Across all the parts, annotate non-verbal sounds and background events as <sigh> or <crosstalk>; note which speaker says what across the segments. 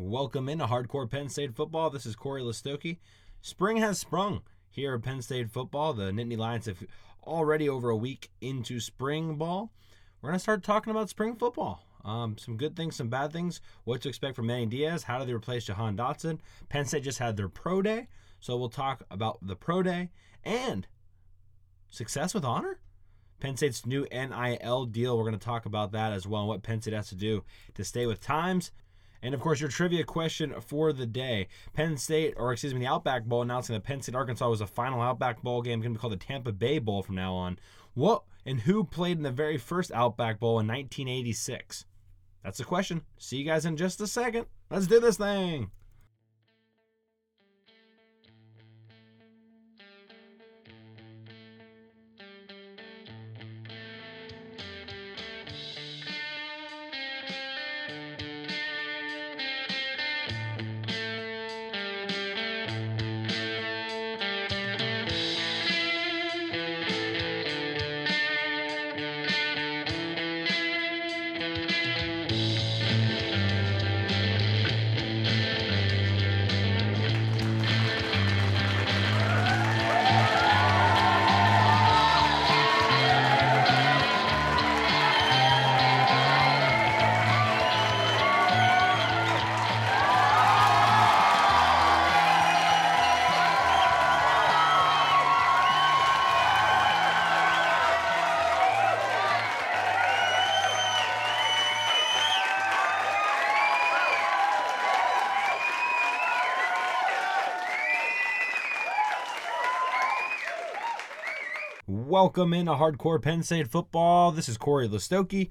Speaker 1: Welcome into Hardcore Penn State Football. This is Corey Listoki. Spring has sprung here at Penn State Football. The Nittany Lions have already over a week into spring ball. We're going to start talking about spring football. Um, some good things, some bad things. What to expect from Manny Diaz? How do they replace Jahan Dotson? Penn State just had their pro day, so we'll talk about the pro day and success with honor. Penn State's new NIL deal. We're going to talk about that as well and what Penn State has to do to stay with times. And of course, your trivia question for the day Penn State, or excuse me, the Outback Bowl announcing that Penn State Arkansas was a final Outback Bowl game, going to be called the Tampa Bay Bowl from now on. What and who played in the very first Outback Bowl in 1986? That's the question. See you guys in just a second. Let's do this thing. Welcome in a Hardcore Penn State Football. This is Corey Listoki.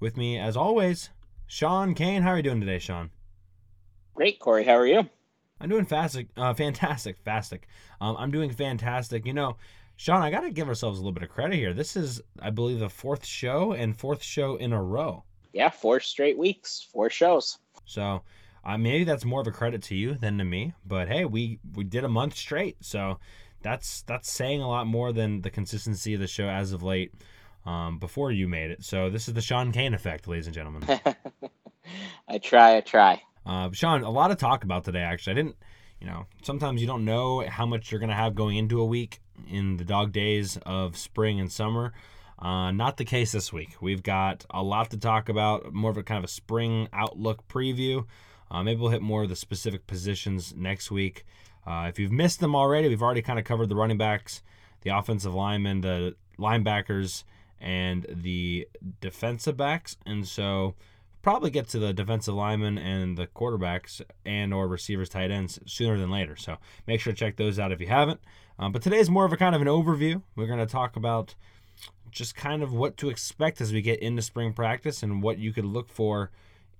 Speaker 1: With me, as always, Sean Kane. How are you doing today, Sean?
Speaker 2: Great, Corey. How are you?
Speaker 1: I'm doing fantastic, uh, fantastic, fastic. Um, I'm doing fantastic. You know, Sean, I got to give ourselves a little bit of credit here. This is, I believe, the fourth show and fourth show in a row.
Speaker 2: Yeah, four straight weeks, four shows.
Speaker 1: So uh, maybe that's more of a credit to you than to me. But hey, we we did a month straight, so that's that's saying a lot more than the consistency of the show as of late. Um, before you made it, so this is the Sean Kane effect, ladies and gentlemen. <laughs>
Speaker 2: I try, I try.
Speaker 1: Uh, Sean, a lot of talk about today. Actually, I didn't. You know, sometimes you don't know how much you're going to have going into a week in the dog days of spring and summer. Uh, not the case this week. We've got a lot to talk about, more of a kind of a spring outlook preview. Uh, maybe we'll hit more of the specific positions next week. Uh, if you've missed them already, we've already kind of covered the running backs, the offensive linemen, the linebackers, and the defensive backs. And so probably get to the defensive linemen and the quarterbacks and or receivers, tight ends sooner than later. So make sure to check those out if you haven't. Um, but today is more of a kind of an overview. We're going to talk about just kind of what to expect as we get into spring practice and what you could look for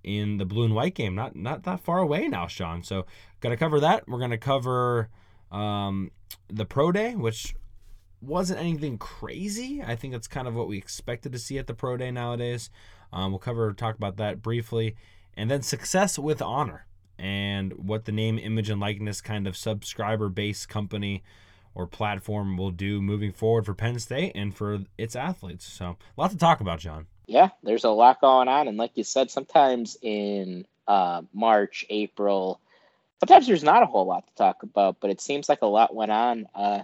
Speaker 1: in the blue and white game. Not not that far away now, Sean. So got to cover that. We're going to cover um, the pro day, which wasn't anything crazy. I think that's kind of what we expected to see at the pro day nowadays. Um, we'll cover talk about that briefly, and then success with honor and what the name, image, and likeness kind of subscriber based company or platform will do moving forward for Penn State and for its athletes. So, a lot to talk about, John
Speaker 2: yeah, there's a lot going on, and like you said, sometimes in uh, March, April, sometimes there's not a whole lot to talk about, but it seems like a lot went on uh,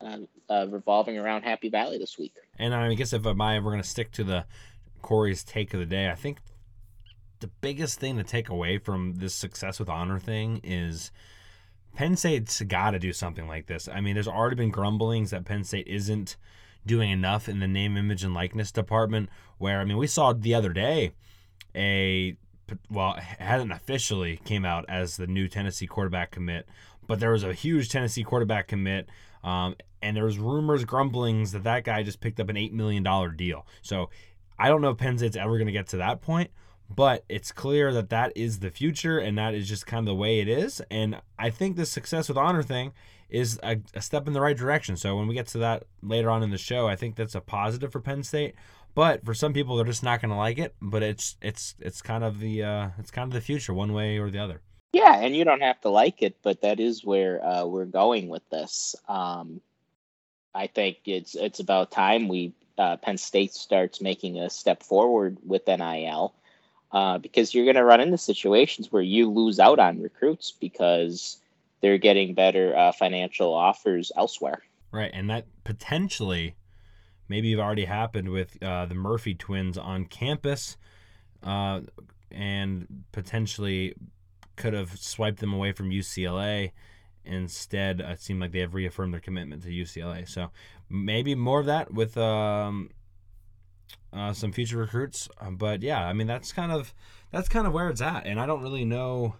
Speaker 2: uh, uh revolving around Happy Valley this week.
Speaker 1: And I guess if I we're going to stick to the Corey's take of the day, I think the biggest thing to take away from this success with honor thing is Penn State's got to do something like this. I mean, there's already been grumblings that Penn State isn't doing enough in the name, image, and likeness department. Where I mean, we saw the other day a well, hadn't officially came out as the new Tennessee quarterback commit, but there was a huge Tennessee quarterback commit, um, and there was rumors, grumblings that that guy just picked up an eight million dollar deal. So I don't know if Penn State's ever going to get to that point, but it's clear that that is the future, and that is just kind of the way it is. And I think the success with honor thing is a, a, step in the right direction. So when we get to that later on in the show, I think that's a positive for Penn State. But for some people, they're just not going to like it. But it's it's it's kind of the uh, it's kind of the future, one way or the other.
Speaker 2: Yeah, and you don't have to like it, but that is where uh, we're going with this. Um, I think it's it's about time we uh, Penn State starts making a step forward with NIL. uh, because you're going to run into situations where you lose out on recruits because they're getting better uh, financial offers elsewhere.
Speaker 1: Right, and that potentially maybe have already happened with uh, the Murphy twins on campus, uh, and potentially could have swiped them away from UCLA. Instead, it seemed like they have reaffirmed their commitment to UCLA. So maybe more of that with um, uh, some future recruits. Um, but yeah, I mean that's kind of that's kind of where it's at, and I don't really know.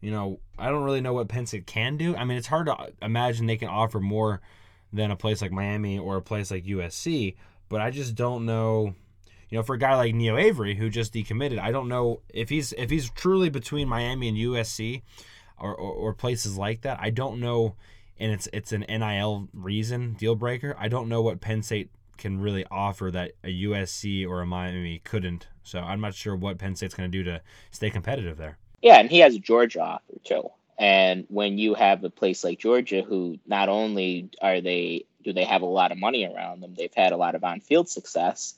Speaker 1: You know, I don't really know what Penn State can do. I mean, it's hard to imagine they can offer more than a place like Miami or a place like USC, but I just don't know. You know, for a guy like Neo Avery who just decommitted, I don't know if he's if he's truly between Miami and USC or, or, or places like that. I don't know, and it's it's an NIL reason deal breaker. I don't know what Penn State can really offer that a USC or a Miami couldn't. So I'm not sure what Penn State's going to do to stay competitive there.
Speaker 2: Yeah, and he has a Georgia offer too. And when you have a place like Georgia, who not only are they do they have a lot of money around them, they've had a lot of on-field success,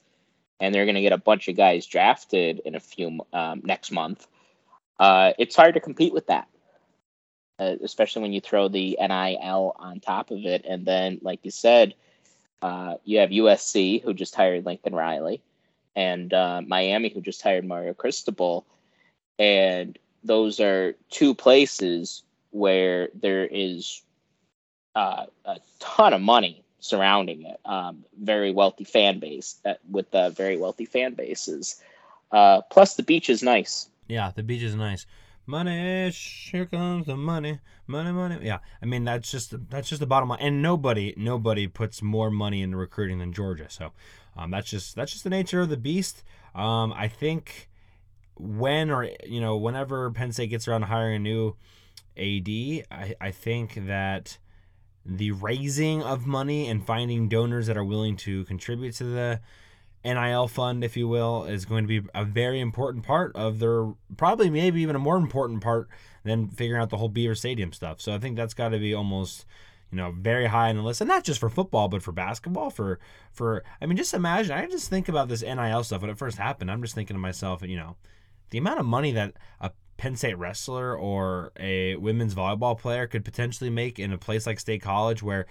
Speaker 2: and they're going to get a bunch of guys drafted in a few um, next month. Uh, it's hard to compete with that, uh, especially when you throw the NIL on top of it, and then, like you said, uh, you have USC who just hired Lincoln Riley, and uh, Miami who just hired Mario Cristobal, and those are two places where there is uh, a ton of money surrounding it. Um, very wealthy fan base uh, with uh, very wealthy fan bases. Uh, plus, the beach is nice.
Speaker 1: Yeah, the beach is nice. Money, here comes the money, money, money. Yeah, I mean that's just that's just the bottom line. And nobody, nobody puts more money into recruiting than Georgia. So um, that's just that's just the nature of the beast. Um, I think when or you know whenever Penn State gets around to hiring a new AD, I, I think that the raising of money and finding donors that are willing to contribute to the NIL fund, if you will, is going to be a very important part of their probably maybe even a more important part than figuring out the whole Beaver Stadium stuff. So I think that's got to be almost you know very high on the list and not just for football but for basketball for for I mean just imagine I just think about this NIL stuff when it first happened I'm just thinking to myself you know the amount of money that a Penn State wrestler or a women's volleyball player could potentially make in a place like State College where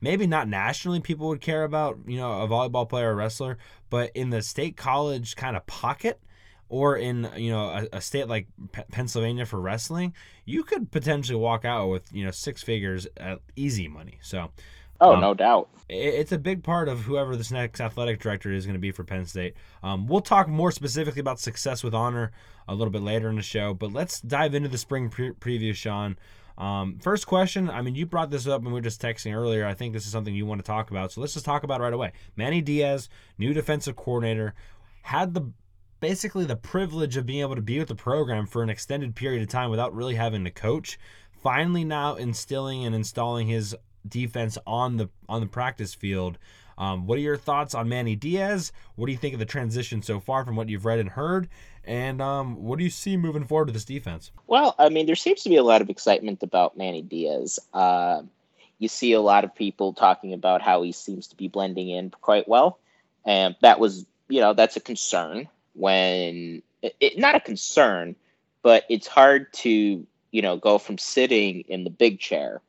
Speaker 1: maybe not nationally people would care about, you know, a volleyball player or wrestler, but in the state college kind of pocket or in, you know, a, a state like P- Pennsylvania for wrestling, you could potentially walk out with, you know, six figures at easy money. So,
Speaker 2: Oh, um, no doubt.
Speaker 1: It's a big part of whoever this next athletic director is going to be for Penn State. Um, we'll talk more specifically about success with honor a little bit later in the show, but let's dive into the spring pre- preview, Sean. Um, first question. I mean, you brought this up when we were just texting earlier. I think this is something you want to talk about, so let's just talk about it right away. Manny Diaz, new defensive coordinator, had the basically the privilege of being able to be with the program for an extended period of time without really having to coach. Finally, now instilling and installing his defense on the on the practice field. Um, what are your thoughts on Manny Diaz? What do you think of the transition so far from what you've read and heard? And um, what do you see moving forward with this defense?
Speaker 2: Well, I mean, there seems to be a lot of excitement about Manny Diaz. Uh, you see a lot of people talking about how he seems to be blending in quite well, and that was, you know, that's a concern when it, not a concern, but it's hard to, you know, go from sitting in the big chair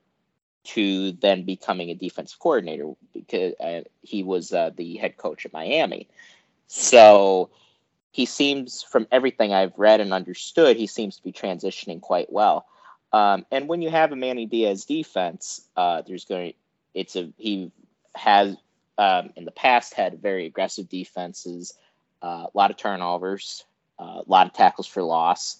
Speaker 2: to then becoming a defensive coordinator because uh, he was uh, the head coach at Miami. So he seems, from everything I've read and understood, he seems to be transitioning quite well. Um, and when you have a Manny Diaz defense, uh, there's going it's a he has um, in the past had very aggressive defenses, uh, a lot of turnovers, uh, a lot of tackles for loss.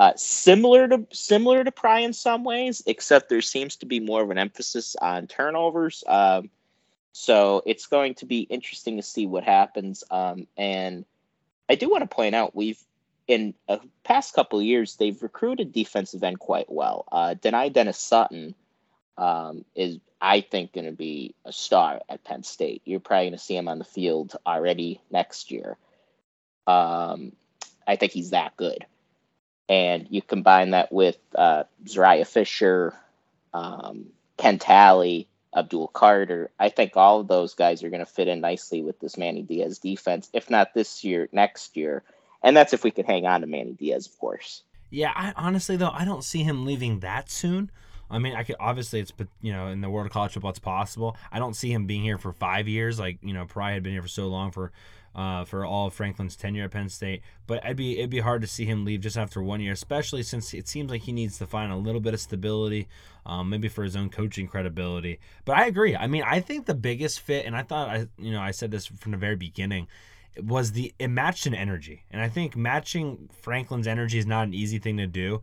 Speaker 2: Uh, similar to similar to Pry in some ways, except there seems to be more of an emphasis on turnovers. Um, so it's going to be interesting to see what happens. Um, and I do want to point out we've in a past couple years they've recruited defensive end quite well. Uh, Dani Dennis Sutton um, is I think going to be a star at Penn State. You're probably going to see him on the field already next year. Um, I think he's that good and you combine that with uh, Zuriah Fisher, um, Ken Talley, Abdul Carter. I think all of those guys are going to fit in nicely with this Manny Diaz defense, if not this year, next year. and that's if we can hang on to Manny Diaz, of course.
Speaker 1: Yeah, I honestly though I don't see him leaving that soon. I mean, I could obviously it's you know in the world of college football it's possible. I don't see him being here for five years like you know Pry had been here for so long for uh, for all of Franklin's tenure at Penn State. But it'd be it'd be hard to see him leave just after one year, especially since it seems like he needs to find a little bit of stability, um, maybe for his own coaching credibility. But I agree. I mean, I think the biggest fit, and I thought I you know I said this from the very beginning was the it matched in energy. And I think matching Franklin's energy is not an easy thing to do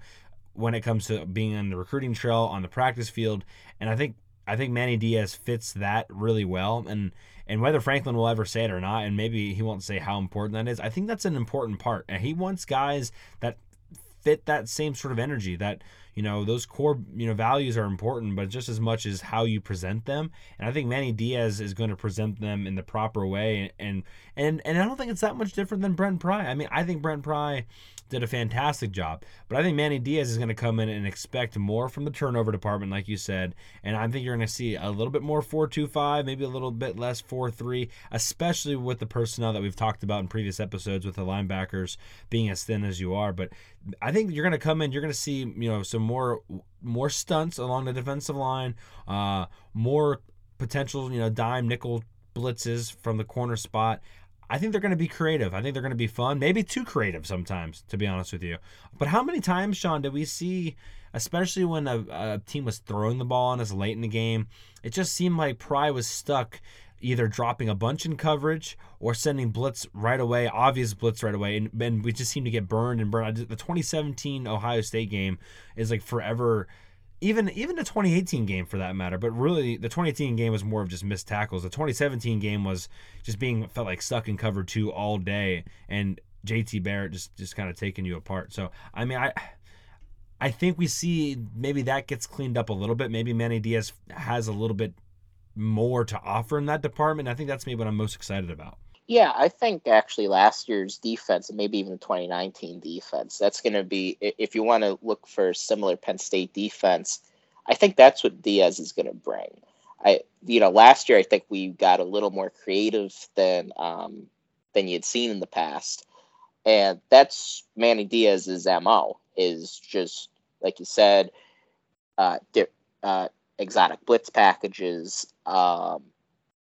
Speaker 1: when it comes to being on the recruiting trail, on the practice field. And I think I think Manny Diaz fits that really well. And and whether Franklin will ever say it or not, and maybe he won't say how important that is, I think that's an important part. And he wants guys that fit that same sort of energy that you know those core you know values are important but just as much as how you present them and i think manny diaz is going to present them in the proper way and and and i don't think it's that much different than brent pry i mean i think brent pry did a fantastic job. But I think Manny Diaz is going to come in and expect more from the turnover department, like you said. And I think you're going to see a little bit more 4 2 5, maybe a little bit less 4 3, especially with the personnel that we've talked about in previous episodes with the linebackers being as thin as you are. But I think you're going to come in, you're going to see, you know, some more more stunts along the defensive line, uh, more potential, you know, dime nickel blitzes from the corner spot. I think they're going to be creative. I think they're going to be fun, maybe too creative sometimes, to be honest with you. But how many times, Sean, did we see, especially when a, a team was throwing the ball on us late in the game, it just seemed like Pry was stuck either dropping a bunch in coverage or sending blitz right away, obvious blitz right away, and, and we just seem to get burned and burned. The 2017 Ohio State game is like forever even even the 2018 game for that matter. But really, the 2018 game was more of just missed tackles. The 2017 game was just being felt like stuck in cover two all day, and JT Barrett just just kind of taking you apart. So I mean, I. I think we see maybe that gets cleaned up a little bit. Maybe Manny Diaz has a little bit more to offer in that department. I think that's maybe what I'm most excited about.
Speaker 2: Yeah, I think actually last year's defense, and maybe even the 2019 defense, that's going to be, if you want to look for similar Penn State defense, I think that's what Diaz is going to bring. I, you know, last year I think we got a little more creative than um, than you'd seen in the past, and that's Manny Diaz's mo is just like you said, uh, uh, exotic blitz packages. Um,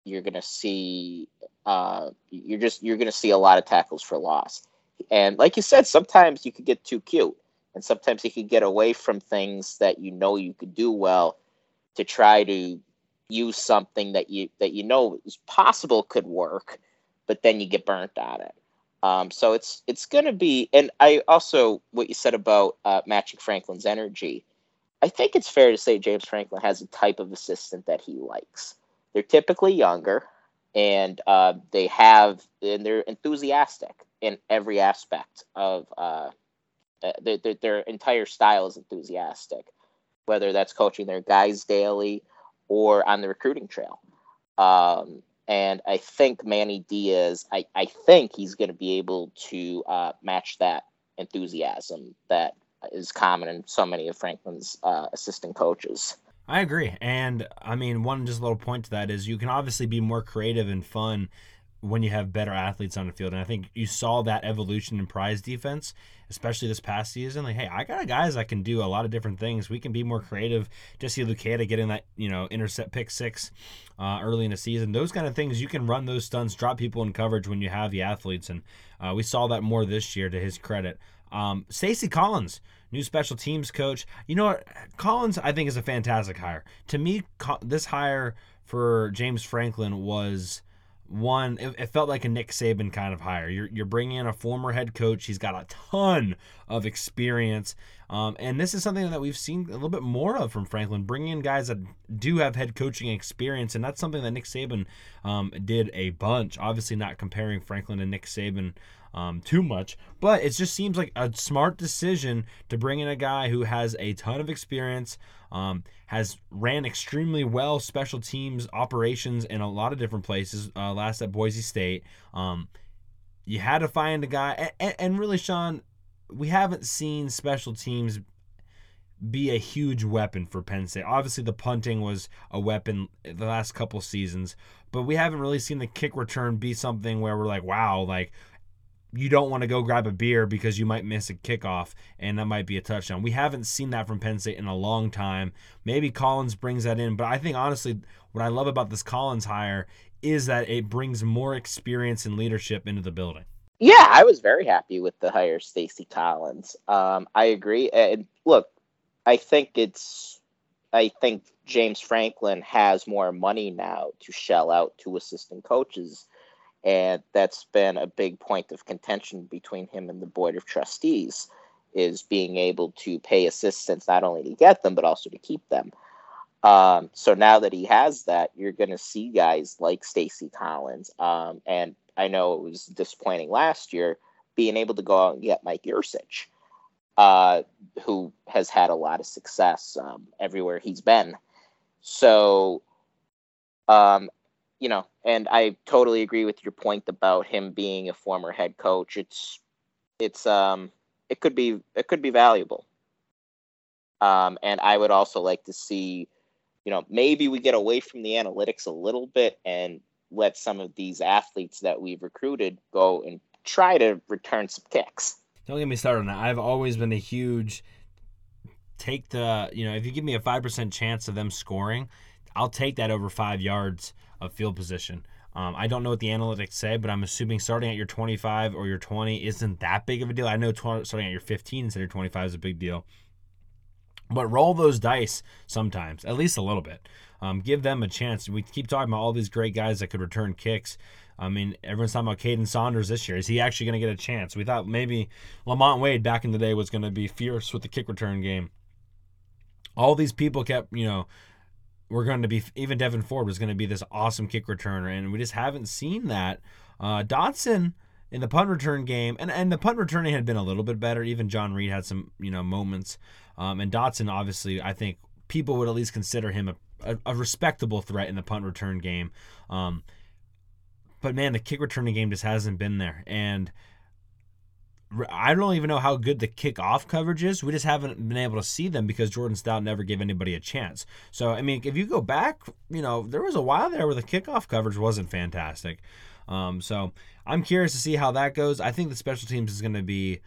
Speaker 2: you're going to see uh, you're just you're going to see a lot of tackles for loss. And like you said, sometimes you could get too cute, and sometimes you could get away from things that you know you could do well to try to use something that you that you know is possible could work, but then you get burnt on it. Um, so it's it's going to be, and I also what you said about uh, matching Franklin's energy. I think it's fair to say James Franklin has a type of assistant that he likes. They're typically younger and uh, they have and they're enthusiastic in every aspect of uh, uh their, their entire style is enthusiastic whether that's coaching their guys daily or on the recruiting trail. Um, and i think manny diaz i, I think he's going to be able to uh, match that enthusiasm that is common in so many of franklin's uh, assistant coaches
Speaker 1: I agree. And I mean, one just little point to that is you can obviously be more creative and fun when you have better athletes on the field. And I think you saw that evolution in Pry's defense, especially this past season. Like, hey, I got guys that can do a lot of different things. We can be more creative. Jesse Luketa getting that, you know, intercept pick six uh, early in the season. Those kind of things, you can run those stunts, drop people in coverage when you have the athletes. And uh, we saw that more this year to his credit. Um, Stacy Collins new special teams coach. You know what? Collins, I think, is a fantastic hire. To me, this hire for James Franklin was one it, it, felt like a Nick Saban kind of hire. You're, you're bringing in a former head coach. He's got a ton of experience. Um, and this is something that we've seen a little bit more of from Franklin, bringing in guys that do have head coaching experience. And that's something that Nick Saban um, did a bunch. Obviously, not comparing Franklin and Nick Saban um, too much. But it just seems like a smart decision to bring in a guy who has a ton of experience, um, has ran extremely well special teams operations in a lot of different places. Uh, last at Boise State, um, you had to find a guy, and, and really, Sean, we haven't seen special teams be a huge weapon for Penn State. Obviously, the punting was a weapon the last couple seasons, but we haven't really seen the kick return be something where we're like, wow, like you don't want to go grab a beer because you might miss a kickoff and that might be a touchdown. We haven't seen that from Penn State in a long time. Maybe Collins brings that in, but I think honestly, what I love about this Collins hire is that it brings more experience and leadership into the building.
Speaker 2: Yeah, I was very happy with the hire, Stacy Collins. Um, I agree. And look, I think it's, I think James Franklin has more money now to shell out to assistant coaches and that's been a big point of contention between him and the board of trustees is being able to pay assistants not only to get them but also to keep them um, so now that he has that you're going to see guys like stacy collins um, and i know it was disappointing last year being able to go out and get mike Yurcich, uh, who has had a lot of success um, everywhere he's been so um, you know, and I totally agree with your point about him being a former head coach. It's it's um it could be it could be valuable. Um, and I would also like to see, you know, maybe we get away from the analytics a little bit and let some of these athletes that we've recruited go and try to return some kicks.
Speaker 1: Don't get me started on that. I've always been a huge take the you know if you give me a five percent chance of them scoring, I'll take that over five yards of field position. Um, I don't know what the analytics say, but I'm assuming starting at your 25 or your 20 isn't that big of a deal. I know starting at your 15 instead of 25 is a big deal. But roll those dice sometimes, at least a little bit. Um, give them a chance. We keep talking about all these great guys that could return kicks. I mean, everyone's talking about Kaden Saunders this year. Is he actually going to get a chance? We thought maybe Lamont Wade back in the day was going to be fierce with the kick return game. All these people kept, you know, we're going to be even Devyn Ford was going to be this awesome kick returner, and we just haven't seen that. Uh, Dotson in the punt return game, and and the punt returning had been a little bit better. Even John Reid had some you know moments, um, and Dotson obviously I think people would at least consider him a, a, a respectable threat in the punt return game. Um, but man, the kick returning game just hasn't been there, and I don't even know how good the kickoff coverage is. We just haven't been able to see them because Jordan Stout never gave anybody a chance. So, I mean, if you go back, you know, there was a while there where the kickoff coverage wasn't fantastic. Um, so, I'm curious to see how that goes. I think the special teams is going to be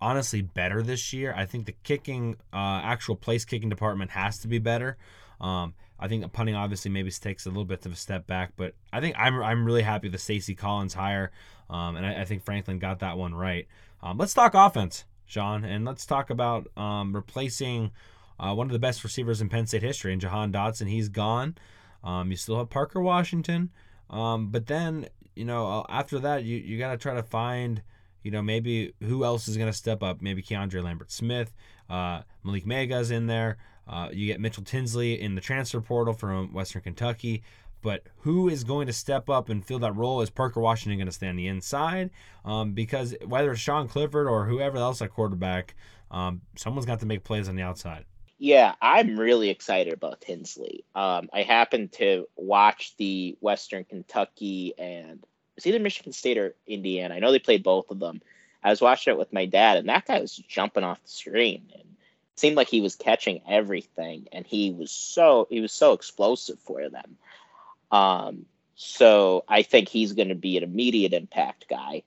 Speaker 1: honestly better this year. I think the kicking, uh, actual place kicking department has to be better. Um, I think punting obviously maybe takes a little bit of a step back, but I think I'm, I'm really happy with the Stacy Collins hire, um, and I, I think Franklin got that one right. Um, let's talk offense, Sean, and let's talk about um, replacing uh, one of the best receivers in Penn State history, and Jahan Dotson. He's gone. Um, you still have Parker Washington, um, but then you know uh, after that you you got to try to find you know maybe who else is going to step up. Maybe Keandre Lambert Smith, uh, Malick Meiga's in there. Uh, you get Mitchell Tinsley in the transfer portal from Western Kentucky. But who is going to step up and fill that role? Is Parker Washington going to stay on the inside? Um, because whether it's Sean Clifford or whoever else at quarterback, um, someone's got to make plays on the outside.
Speaker 2: Yeah, I'm really excited about Tinsley. Um, I happened to watch the Western Kentucky and it's either Michigan State or Indiana. I know they played both of them. I was watching it with my dad, and that guy was jumping off the screen, and it seemed like he was catching everything, and he was so he was so explosive for them. Um, so I think he's going to be an immediate impact guy.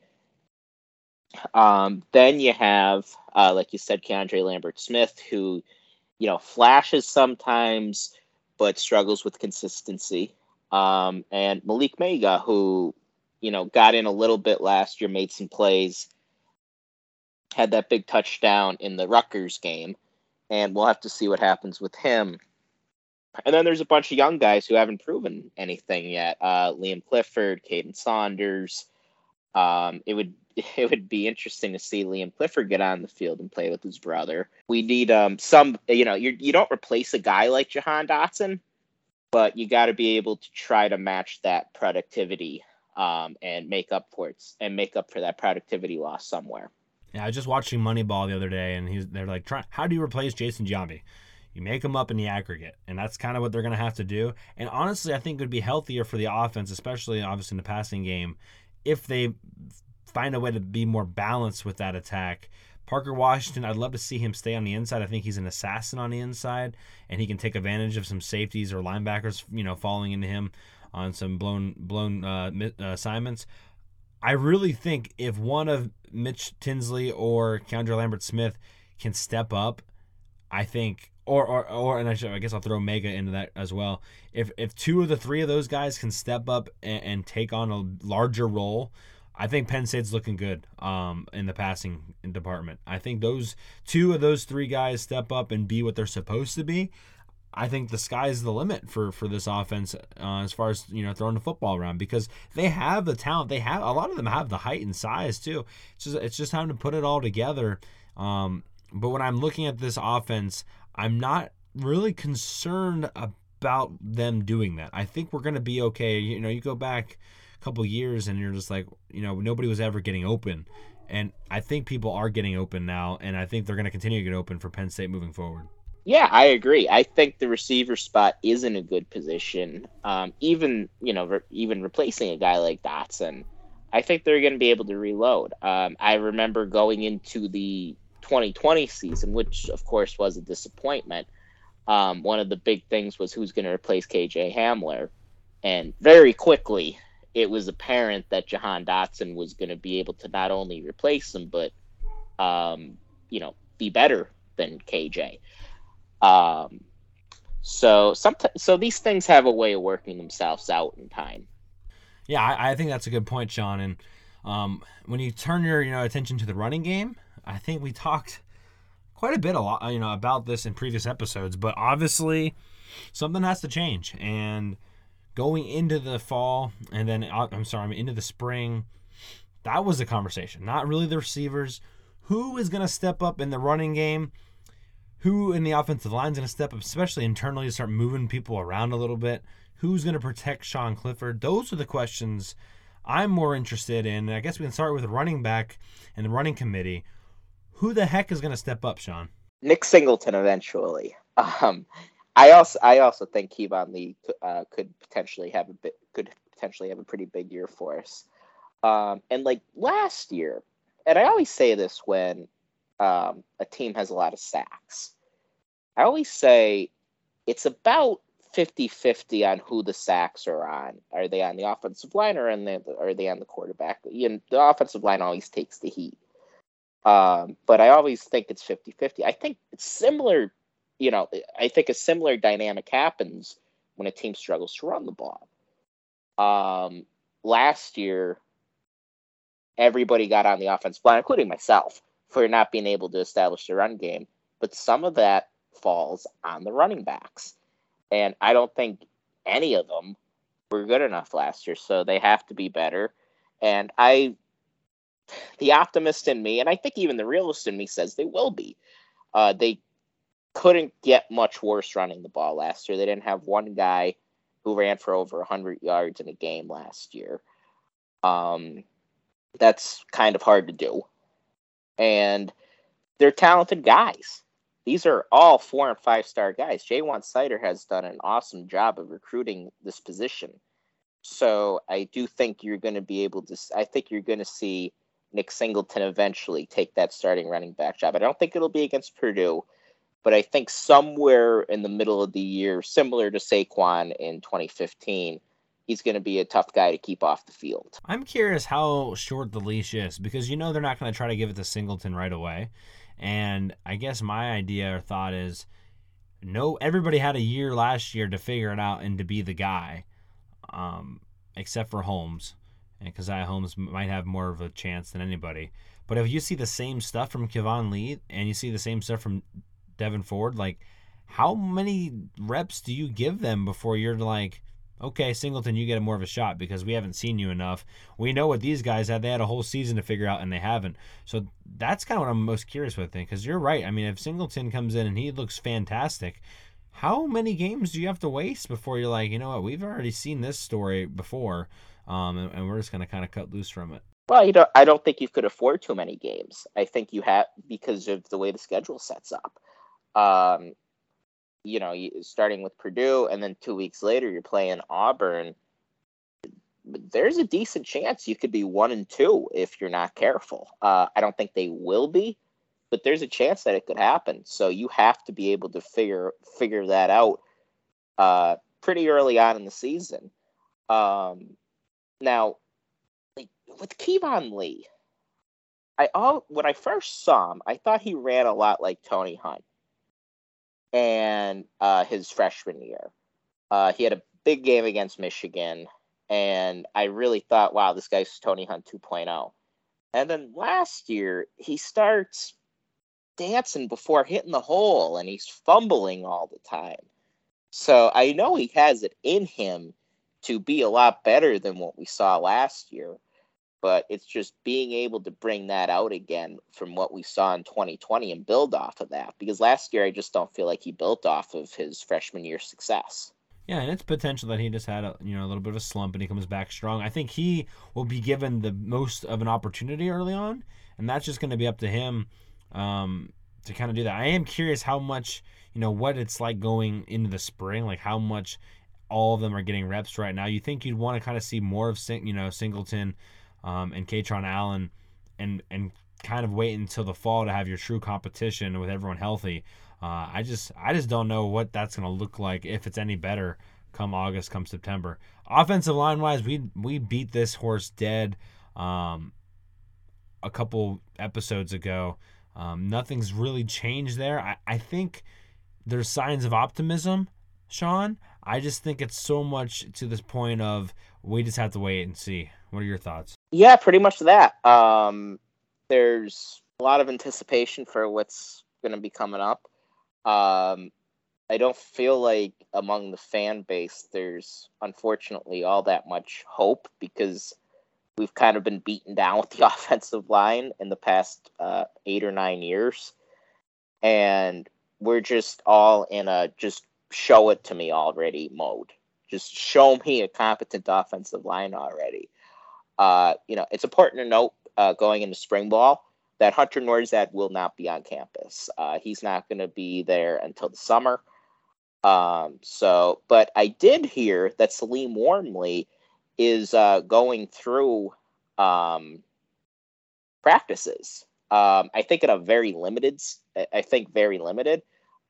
Speaker 2: Um, then you have, uh, like you said, Keandre Lambert Smith, who, you know, flashes sometimes, but struggles with consistency. Um, and Malick Meiga, who, you know, got in a little bit last year, made some plays, had that big touchdown in the Rutgers game. And we'll have to see what happens with him and then there's a bunch of young guys who haven't proven anything yet. Uh, Liam Clifford, Kaden Saunders. Um, it would <laughs> it would be interesting to see Liam Clifford get on the field and play with his brother. We need um, some, you know, you you don't replace a guy like Jahan Dotson, but you got to be able to try to match that productivity um, and make up for it and make up for that productivity loss somewhere.
Speaker 1: Yeah, I was just watching Moneyball the other day, and he's they're like, try, how do you replace Jason Giambi? You make them up in the aggregate, and that's kind of what they're going to have to do. And honestly, I think it would be healthier for the offense, especially obviously in the passing game, if they find a way to be more balanced with that attack. Parker Washington, I'd love to see him stay on the inside. I think he's an assassin on the inside, and he can take advantage of some safeties or linebackers, you know, falling into him on some blown blown uh, uh, assignments. I really think if one of Mitch Tinsley or Keandre Lambert Smith can step up, I think or or, or and I, should, I guess I'll throw Meiga into that as well. If if two of the three of those guys can step up and, and take on a larger role, I think Penn State's looking good um, in the passing department. I think those two of those three guys step up and be what they're supposed to be. I think the sky's the limit for for this offense uh, as far as you know throwing the football around because they have the talent. They have a lot of them have the height and size too. It's just it's just time to put it all together. Um, but when I'm looking at this offense, I'm not really concerned about them doing that. I think we're to be okay. You know, you go back a couple years and you're just like, you know, nobody was ever getting open. And I think people are getting open now, and I think they're going to continue to get open for Penn State moving forward.
Speaker 2: Yeah, I agree. I think the receiver spot is in a good position. Um, even you know, re- even replacing a guy like Dotson, I think they're going to be able to reload. Um, I remember going into the 2020 season, which of course was a disappointment. Um, one of the big things was who's going to replace KJ Hamler, and very quickly it was apparent that Jahan Dotson was going to be able to not only replace him, but um, you know, be better than KJ. Um, so sometimes, so these things have a way of working themselves out in time.
Speaker 1: Yeah, I, I think that's a good point, Sean. And um, when you turn your you know attention to the running game, I think we talked quite a bit a lot you know about this in previous episodes, but obviously something has to change. And going into the fall, and then uh, I'm sorry, I'm into the spring. That was the conversation, not really the receivers. Who is going to step up in the running game? Who in the offensive line is going to step up, especially internally, to start moving people around a little bit? Who's going to protect Sean Clifford? Those are the questions I'm more interested in. And I guess we can start with running back and the running committee. Who the heck is going to step up, Sean?
Speaker 2: Nick Singleton eventually. Um, I also I also think Keyvone Lee uh, could potentially have a bit could potentially have a pretty big year for us. Um, and like last year, and I always say this when um, a team has a lot of sacks. I always say it's about 50 50 on who the sacks are on. Are they on the offensive line or on the, are they on the quarterback? You know, the offensive line always takes the heat. Um, but I always think it's 50 50. I think it's similar, you know, I think a similar dynamic happens when a team struggles to run the ball. Um, last year, everybody got on the offensive line, including myself for not being able to establish the run game. But some of that falls on the running backs. And I don't think any of them were good enough last year. So they have to be better. And I, the optimist in me, and I think even the realist in me says they will be. Uh, they couldn't get much worse running the ball last year. They didn't have one guy who ran for over 100 yards in a game last year. Um, that's kind of hard to do and they're talented guys. These are all four and five star guys. Ja'Juan Seider has done an awesome job of recruiting this position. So I do think you're going to be able to. I think you're going to see Nick Singleton eventually take that starting running back job. I don't think it'll be against Purdue, but I think somewhere in the middle of the year, similar to Saquon in 2015, he's going to be a tough guy to keep off the field.
Speaker 1: I'm curious how short the leash is because you know they're not going to try to give it to Singleton right away. And I guess my idea or thought is no, everybody had a year last year to figure it out and to be the guy, um, except for Holmes. And I Holmes might have more of a chance than anybody. But if you see the same stuff from Keyvone Lee and you see the same stuff from Devyn Ford, like, how many reps do you give them before you're like, okay, Singleton, you get more of a shot because we haven't seen you enough. We know what these guys had. They had a whole season to figure out, and they haven't. So that's kind of what I'm most curious with, because you're right. I mean, if Singleton comes in and he looks fantastic, how many games do you have to waste before you're like, you know what, we've already seen this story before, um, and, and we're just going to kind of cut loose from it?
Speaker 2: Well, you know, I don't think you could afford too many games. I think you have because of the way the schedule sets up. Um, you know, starting with Purdue, and then two weeks later you're playing Auburn. There's a decent chance you could be one and two if you're not careful. Uh, I don't think they will be, but there's a chance that it could happen. So you have to be able to figure figure that out uh, pretty early on in the season. Um, now, like with Keyvone Lee, I all when I first saw him, I thought he ran a lot like Tony Hunt, and uh, his freshman year, uh, he had a big game against Michigan, and I really thought, wow, this guy's Tony Hunt 2.0. And then last year, he starts dancing before hitting the hole, and he's fumbling all the time. So I know he has it in him to be a lot better than what we saw last year but it's just being able to bring that out again from what we saw in 2020 and build off of that because last year I just don't feel like he built off of his freshman year success.
Speaker 1: Yeah, and it's potential that he just had a you know a little bit of a slump and he comes back strong. I think he will be given the most of an opportunity early on, and that's just going to be up to him um, to kind of do that. I am curious how much you know what it's like going into the spring, like how much all of them are getting reps right now. You think you'd want to kind of see more of you know Singleton um, and Kaytron Allen, and and kind of wait until the fall to have your true competition with everyone healthy. Uh, I just I just don't know what that's going to look like if it's any better come August, come September. Offensive line wise, we we beat this horse dead um, a couple episodes ago. Um, nothing's really changed there. I, I think there's signs of optimism, Sean. I just think it's so much to this point of we just have to wait and see. What are your thoughts?
Speaker 2: Yeah, pretty much that. Um, there's a lot of anticipation for what's going to be coming up. Um, I don't feel like among the fan base there's unfortunately all that much hope because we've kind of been beaten down <laughs> with the offensive line in the past uh, eight or nine years. And we're just all in a just show it to me already mode. Just show me a competent offensive line already. Uh, you know, it's important to note uh, going into spring ball that Hunter Nourzad will not be on campus. Uh, he's not going to be there until the summer. Um, so, but I did hear that Salim Wormley is uh, going through um, practices. Um, I think in a very limited, I think very limited.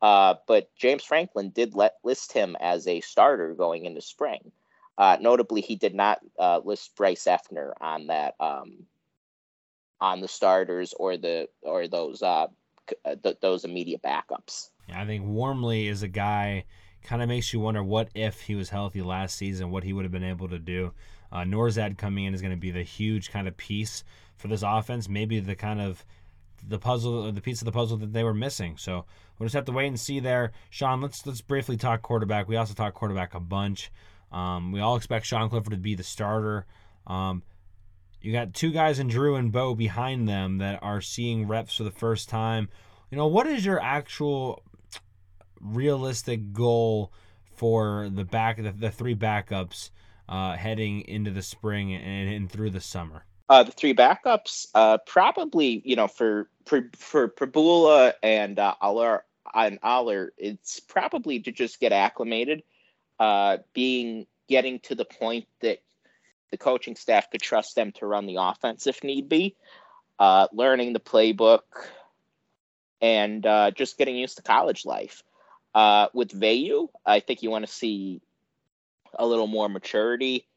Speaker 2: Uh, but James Franklin did let list him as a starter going into spring. Uh, notably, he did not uh, list Bryce Effner on that um, on the starters or the or those uh, uh th- those immediate backups.
Speaker 1: Yeah, I think Wormley is a guy kind of makes you wonder what if he was healthy last season, what he would have been able to do. Uh, Nourzad coming in is going to be the huge kind of piece for this offense, maybe the kind of the puzzle, the piece of the puzzle that they were missing. So we'll just have to wait and see there. Sean, let's let's briefly talk quarterback. We also talk quarterback a bunch. Um, we all expect Sean Clifford to be the starter. Um, you got two guys in Drew and Beau behind them that are seeing reps for the first time. You know, what is your actual realistic goal for the back the, the three backups uh, heading into the spring and, and through the summer?
Speaker 2: Uh, the three backups, uh, probably you know for for for Pribula and uh, Allar and Allar, it's probably to just get acclimated uh, being getting to the point that the coaching staff could trust them to run the offense if need be, uh, learning the playbook, and uh, just getting used to college life. Uh, with Veilleux, I think you want to see a little more maturity.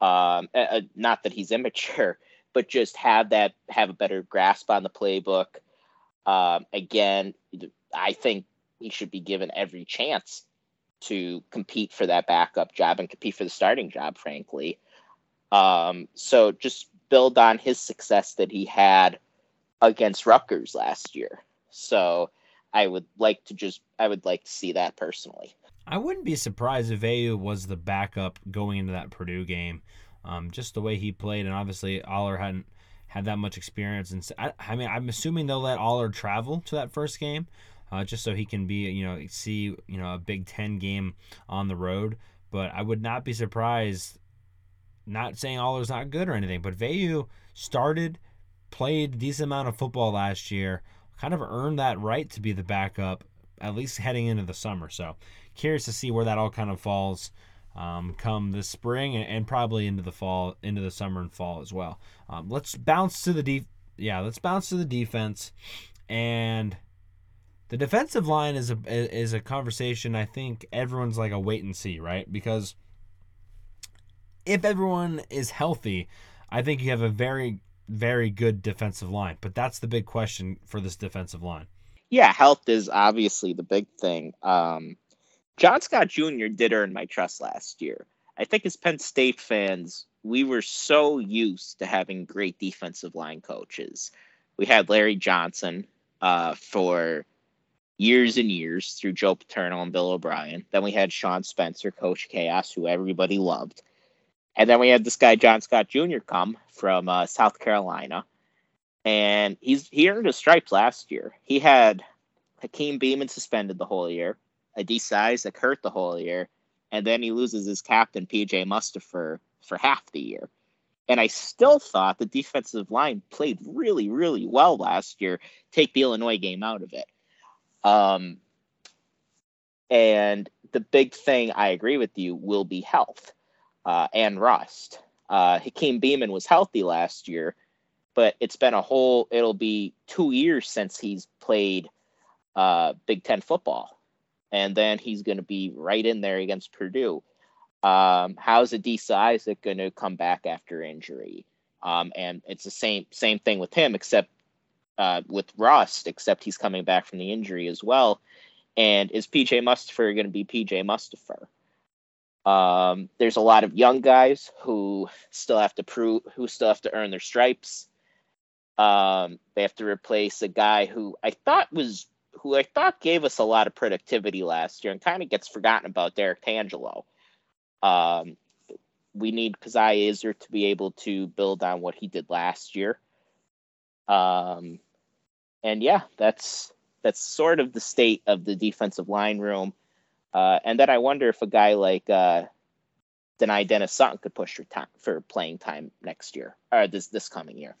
Speaker 2: Um, not that he's <laughs> immature, but just have that have a better grasp on the playbook. Um, again, I think he should be given every chance to compete for that backup job and compete for the starting job, frankly. Um, so just build on his success that he had against Rutgers last year. So I would like to just I would like to see that personally.
Speaker 1: I wouldn't be surprised if Veilleux was the backup going into that Purdue game. Um, just the way he played, and obviously Allar hadn't had that much experience. And I, I mean, I'm assuming they'll let Allar travel to that first game uh, just so he can be, you know, see, you know, a Big Ten game on the road. But I would not be surprised. Not saying Allar's not good or anything, but Veilleux started, played a decent amount of football last year, kind of earned that right to be the backup, at least heading into the summer. So curious to see where that all kind of falls. Um, come the spring and, and, probably into the fall, into the summer and fall as well. Um, let's bounce to the deep. Yeah, let's bounce to the defense. And the defensive line is a is a conversation I think everyone's like a wait and see, right? Because if everyone is healthy, I think you have a very, very good defensive line. But that's the big question for this defensive line.
Speaker 2: Yeah, health is obviously the big thing. Um, John Scott Jr. did earn my trust last year. I think as Penn State fans, we were so used to having great defensive line coaches. We had Larry Johnson uh, for years and years through Joe Paterno and Bill O'Brien. Then we had Sean Spencer, Coach Chaos, who everybody loved. And then we had this guy John Scott Jr. come from uh, South Carolina, and he's he earned his stripes last year. He had Hakeem Beamon suspended the whole year, Adisa Isaac hurt the whole year, and then he loses his captain PJ Mustipher for half the year. And I still thought the defensive line played really, really well last year. Take the Illinois game out of it. Um, and the big thing, I agree with you, will be health uh, and rust. Uh, Hakeem Beamon was healthy last year, but it's been a whole, it'll be two years since he's played uh, Big Ten football. And then he's going to be right in there against Purdue. Um, how's Adisa Isaac going to come back after injury? Um, and it's the same same thing with him, except uh, with Rust, except he's coming back from the injury as well. And is PJ Mustipher going to be PJ Mustipher? Um, there's a lot of young guys who still have to prove, who still have to earn their stripes. Um, they have to replace a guy who I thought was, who I thought gave us a lot of productivity last year and kind of gets forgotten about, Derek Tangelo. Um, we need Coziah Izzard to be able to build on what he did last year. Um, and yeah, that's that's sort of the state of the defensive line room. Uh, and then I wonder if a guy like uh, Dani Dennis Sutton could push for time for playing time next year or this this coming year.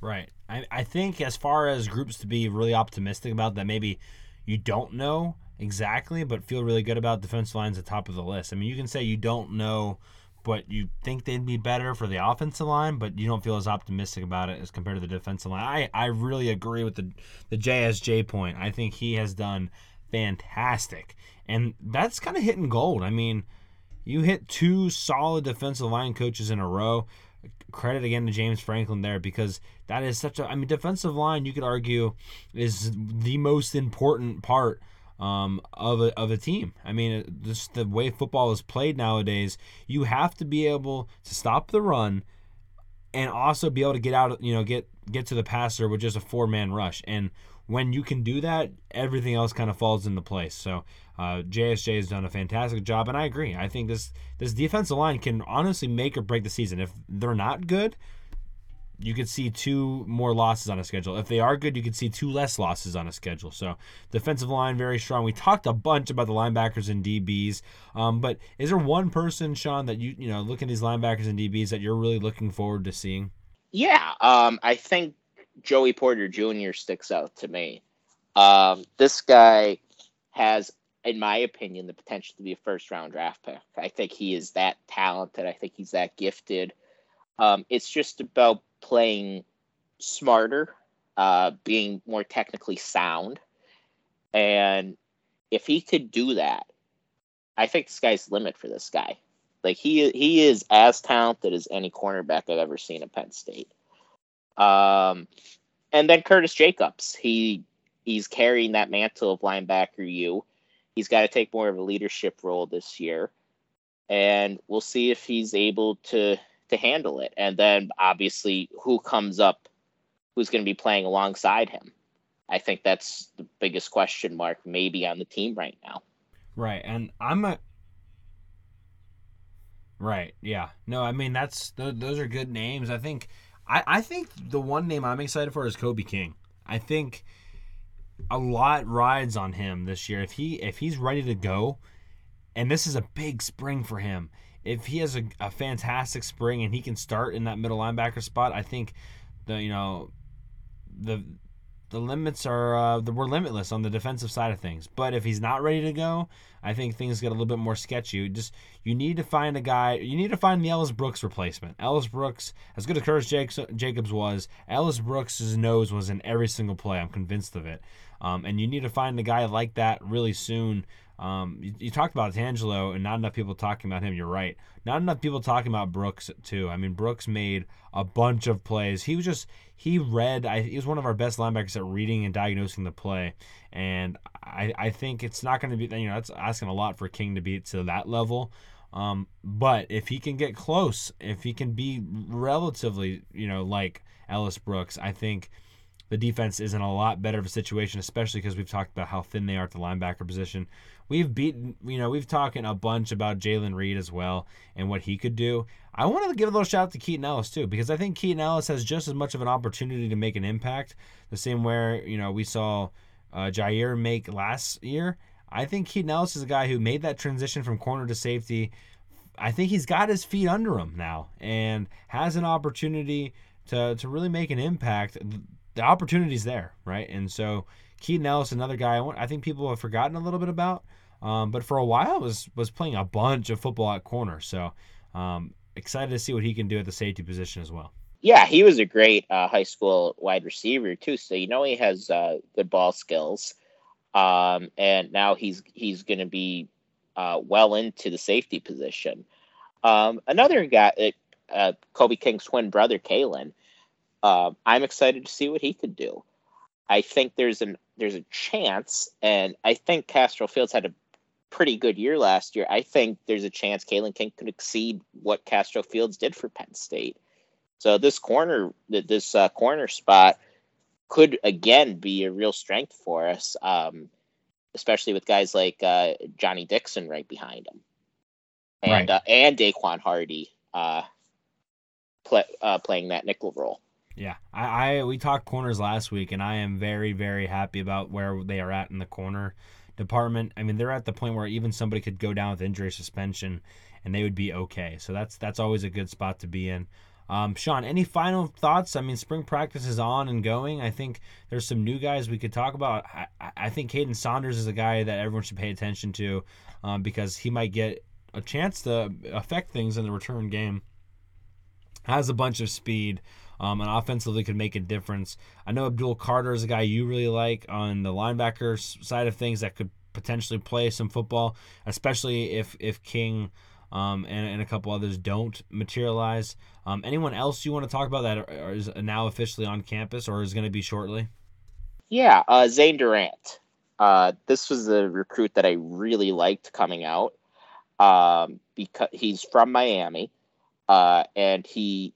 Speaker 1: Right. I, I think as far as groups to be really optimistic about that, maybe you don't know exactly, but feel really good about defensive lines at the top of the list. I mean, you can say you don't know but you think they'd be better for the offensive line, but you don't feel as optimistic about it as compared to the defensive line. I, I really agree with the the JSJ point. I think he has done fantastic. And that's kind of hitting gold. I mean, you hit two solid defensive line coaches in a row. Credit again to James Franklin there because that is such a I mean defensive line you could argue is the most important part um, of a of a team. I mean, just the way football is played nowadays, you have to be able to stop the run and also be able to get out, you know, get get to the passer with just a four man rush. And when you can do that, everything else kind of falls into place. So uh, JSJ has done a fantastic job, and I agree. I think this this defensive line can honestly make or break the season. If they're not good, you could see two more losses on a schedule. If they are good, you could see two less losses on a schedule. So defensive line very strong. We talked a bunch about the linebackers and DBs, um, but is there one person, Sean, that you you know looking at these linebackers and DBs that you're really looking forward to seeing?
Speaker 2: Yeah, um, I think Joey Porter Jr. sticks out to me. Um, this guy has, in my opinion, the potential to be a first round draft pick. I think he is that talented. I think he's that gifted. Um, it's just about playing smarter, uh, being more technically sound. And if he could do that, I think the the limit for this guy. Like he he is as talented as any cornerback I've ever seen at Penn State. Um, and then Curtis Jacobs, he he's carrying that mantle of linebacker U. He's got to take more of a leadership role this year, and we'll see if he's able to to handle it. And then obviously, who comes up, who's going to be playing alongside him? I think that's the biggest question mark, maybe on the team right now.
Speaker 1: Right, and I'm a. Right. Yeah. No. I mean, that's those are good names. I think. I, I think the one name I'm excited for is Kobe King. I think a lot rides on him this year. If he if he's ready to go, and this is a big spring for him if he has a, a fantastic spring and he can start in that middle linebacker spot, I think the you know the the limits are uh, the, we're limitless on the defensive side of things. But if he's not ready to go, I think things get a little bit more sketchy. Just you need to find a guy. You need to find the Ellis Brooks replacement. Ellis Brooks, as good as Curtis Jacobs was, Ellis Brooks' nose was in every single play. I'm convinced of it. Um, and you need to find a guy like that really soon Um, you, you, talked about Tangelo and not enough people talking about him. You're right. Not enough people talking about Brooks too. I mean, Brooks made a bunch of plays. He was just he read. I, he was one of our best linebackers at reading and diagnosing the play. And I, I think it's not going to be you know that's asking a lot for King to be to that level. Um, but if he can get close, if he can be relatively you know like Ellis Brooks, I think the defense is in a lot better of a situation, especially because we've talked about how thin they are at the linebacker position. We've beaten, you know, we've talking a bunch about Jaylen Reed as well and what he could do. I want to give a little shout out to Keaton Ellis too, because I think Keaton Ellis has just as much of an opportunity to make an impact, the same where you know we saw uh, Ji'Ayir make last year. I think Keaton Ellis is a guy who made that transition from corner to safety. I think he's got his feet under him now and has an opportunity to to really make an impact the opportunity's there, right? And so Keaton Ellis, another guy I think people have forgotten a little bit about, um, but for a while was was playing a bunch of football at corner. So um, excited to see what he can do at the safety position as well.
Speaker 2: Yeah, he was a great uh, high school wide receiver too. So you know he has uh, good ball skills, um, and now he's he's going to be uh, well into the safety position. Um, another guy, uh, Kobe King's twin brother, Kalen uh, I'm excited to see what he could do. I think there's an there's a chance, and I think Castro Fields had a pretty good year last year. I think there's a chance Kalen King could exceed what Castro Fields did for Penn State. So this corner, this uh, corner spot, could again be a real strength for us, um, especially with guys like uh, Johnny Dixon right behind him, and right. uh, and Daquan Hardy uh, play, uh, playing that nickel role.
Speaker 1: Yeah, I, I we talked corners last week, and I am very very happy about where they are at in the corner department. I mean, they're at the point where even somebody could go down with injury suspension, and they would be okay. So that's that's always a good spot to be in. Um, Sean, any final thoughts? I mean, spring practice is on and going. I think there's some new guys we could talk about. I, I think Kaden Saunders is a guy that everyone should pay attention to um, because he might get a chance to affect things in the return game. Has a bunch of speed um, and offensively could make a difference. I know Abdul Carter is a guy you really like on the linebacker side of things that could potentially play some football, especially if if King um, and, and a couple others don't materialize. Um, anyone else you want to talk about that is now officially on campus or is going to be shortly?
Speaker 2: Yeah, uh, Zane Durant. Uh, this was a recruit that I really liked coming out um, because he's from Miami, uh, and he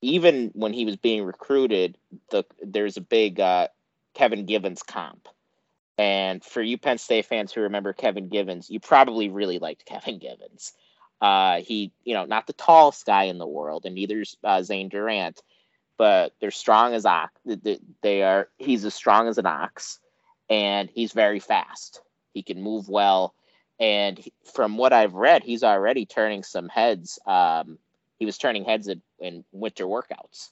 Speaker 2: even when he was being recruited, the there's a big uh, Kevin Givens comp. And for you Penn State fans who remember Kevin Givens, you probably really liked Kevin Givens. Uh, he, you know, not the tallest guy in the world, and neither's uh, Zane Durant, but they're strong as ox. They are. He's as strong as an ox, and he's very fast. He can move well, and from what I've read, he's already turning some heads. Um, he was turning heads in, in winter workouts.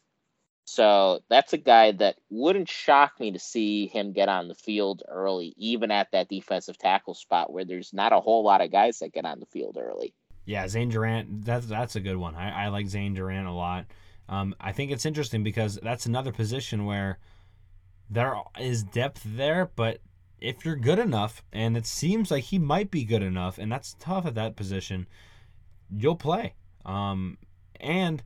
Speaker 2: So that's a guy that wouldn't shock me to see him get on the field early, even at that defensive tackle spot where there's not a whole lot of guys that get on the field early.
Speaker 1: Yeah, Zane Durant, that's that's a good one. I, I like Zane Durant a lot. Um, I think it's interesting because that's another position where there is depth there, but if you're good enough, and it seems like he might be good enough, and that's tough at that position, you'll play. Um, and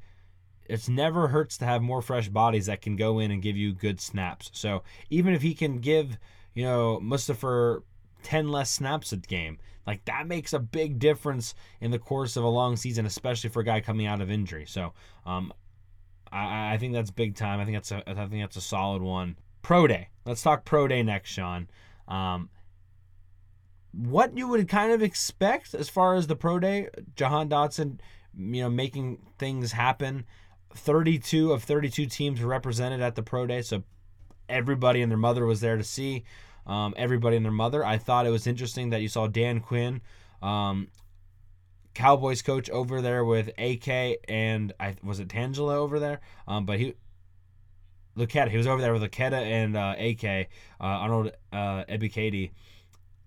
Speaker 1: it's never hurts to have more fresh bodies that can go in and give you good snaps. So even if he can give, you know, Mustipher 10 less snaps a game, like that makes a big difference in the course of a long season, especially for a guy coming out of injury. So um, I, I think that's big time. I think that's a, I think that's a solid one. Pro day. Let's talk pro day next, Sean. Um, what you would kind of expect as far as the pro day, Jahan Dotson you know, making things happen. 32 of 32 teams were represented at the pro day, so everybody and their mother was there to see. Um, everybody and their mother. I thought it was interesting that you saw Dan Quinn, um, Cowboys coach, over there with AK and I was it Tangelo over there, um, but he. Luketa, he was over there with Luketa and uh, AK, uh, Arnold uh, Ebiketie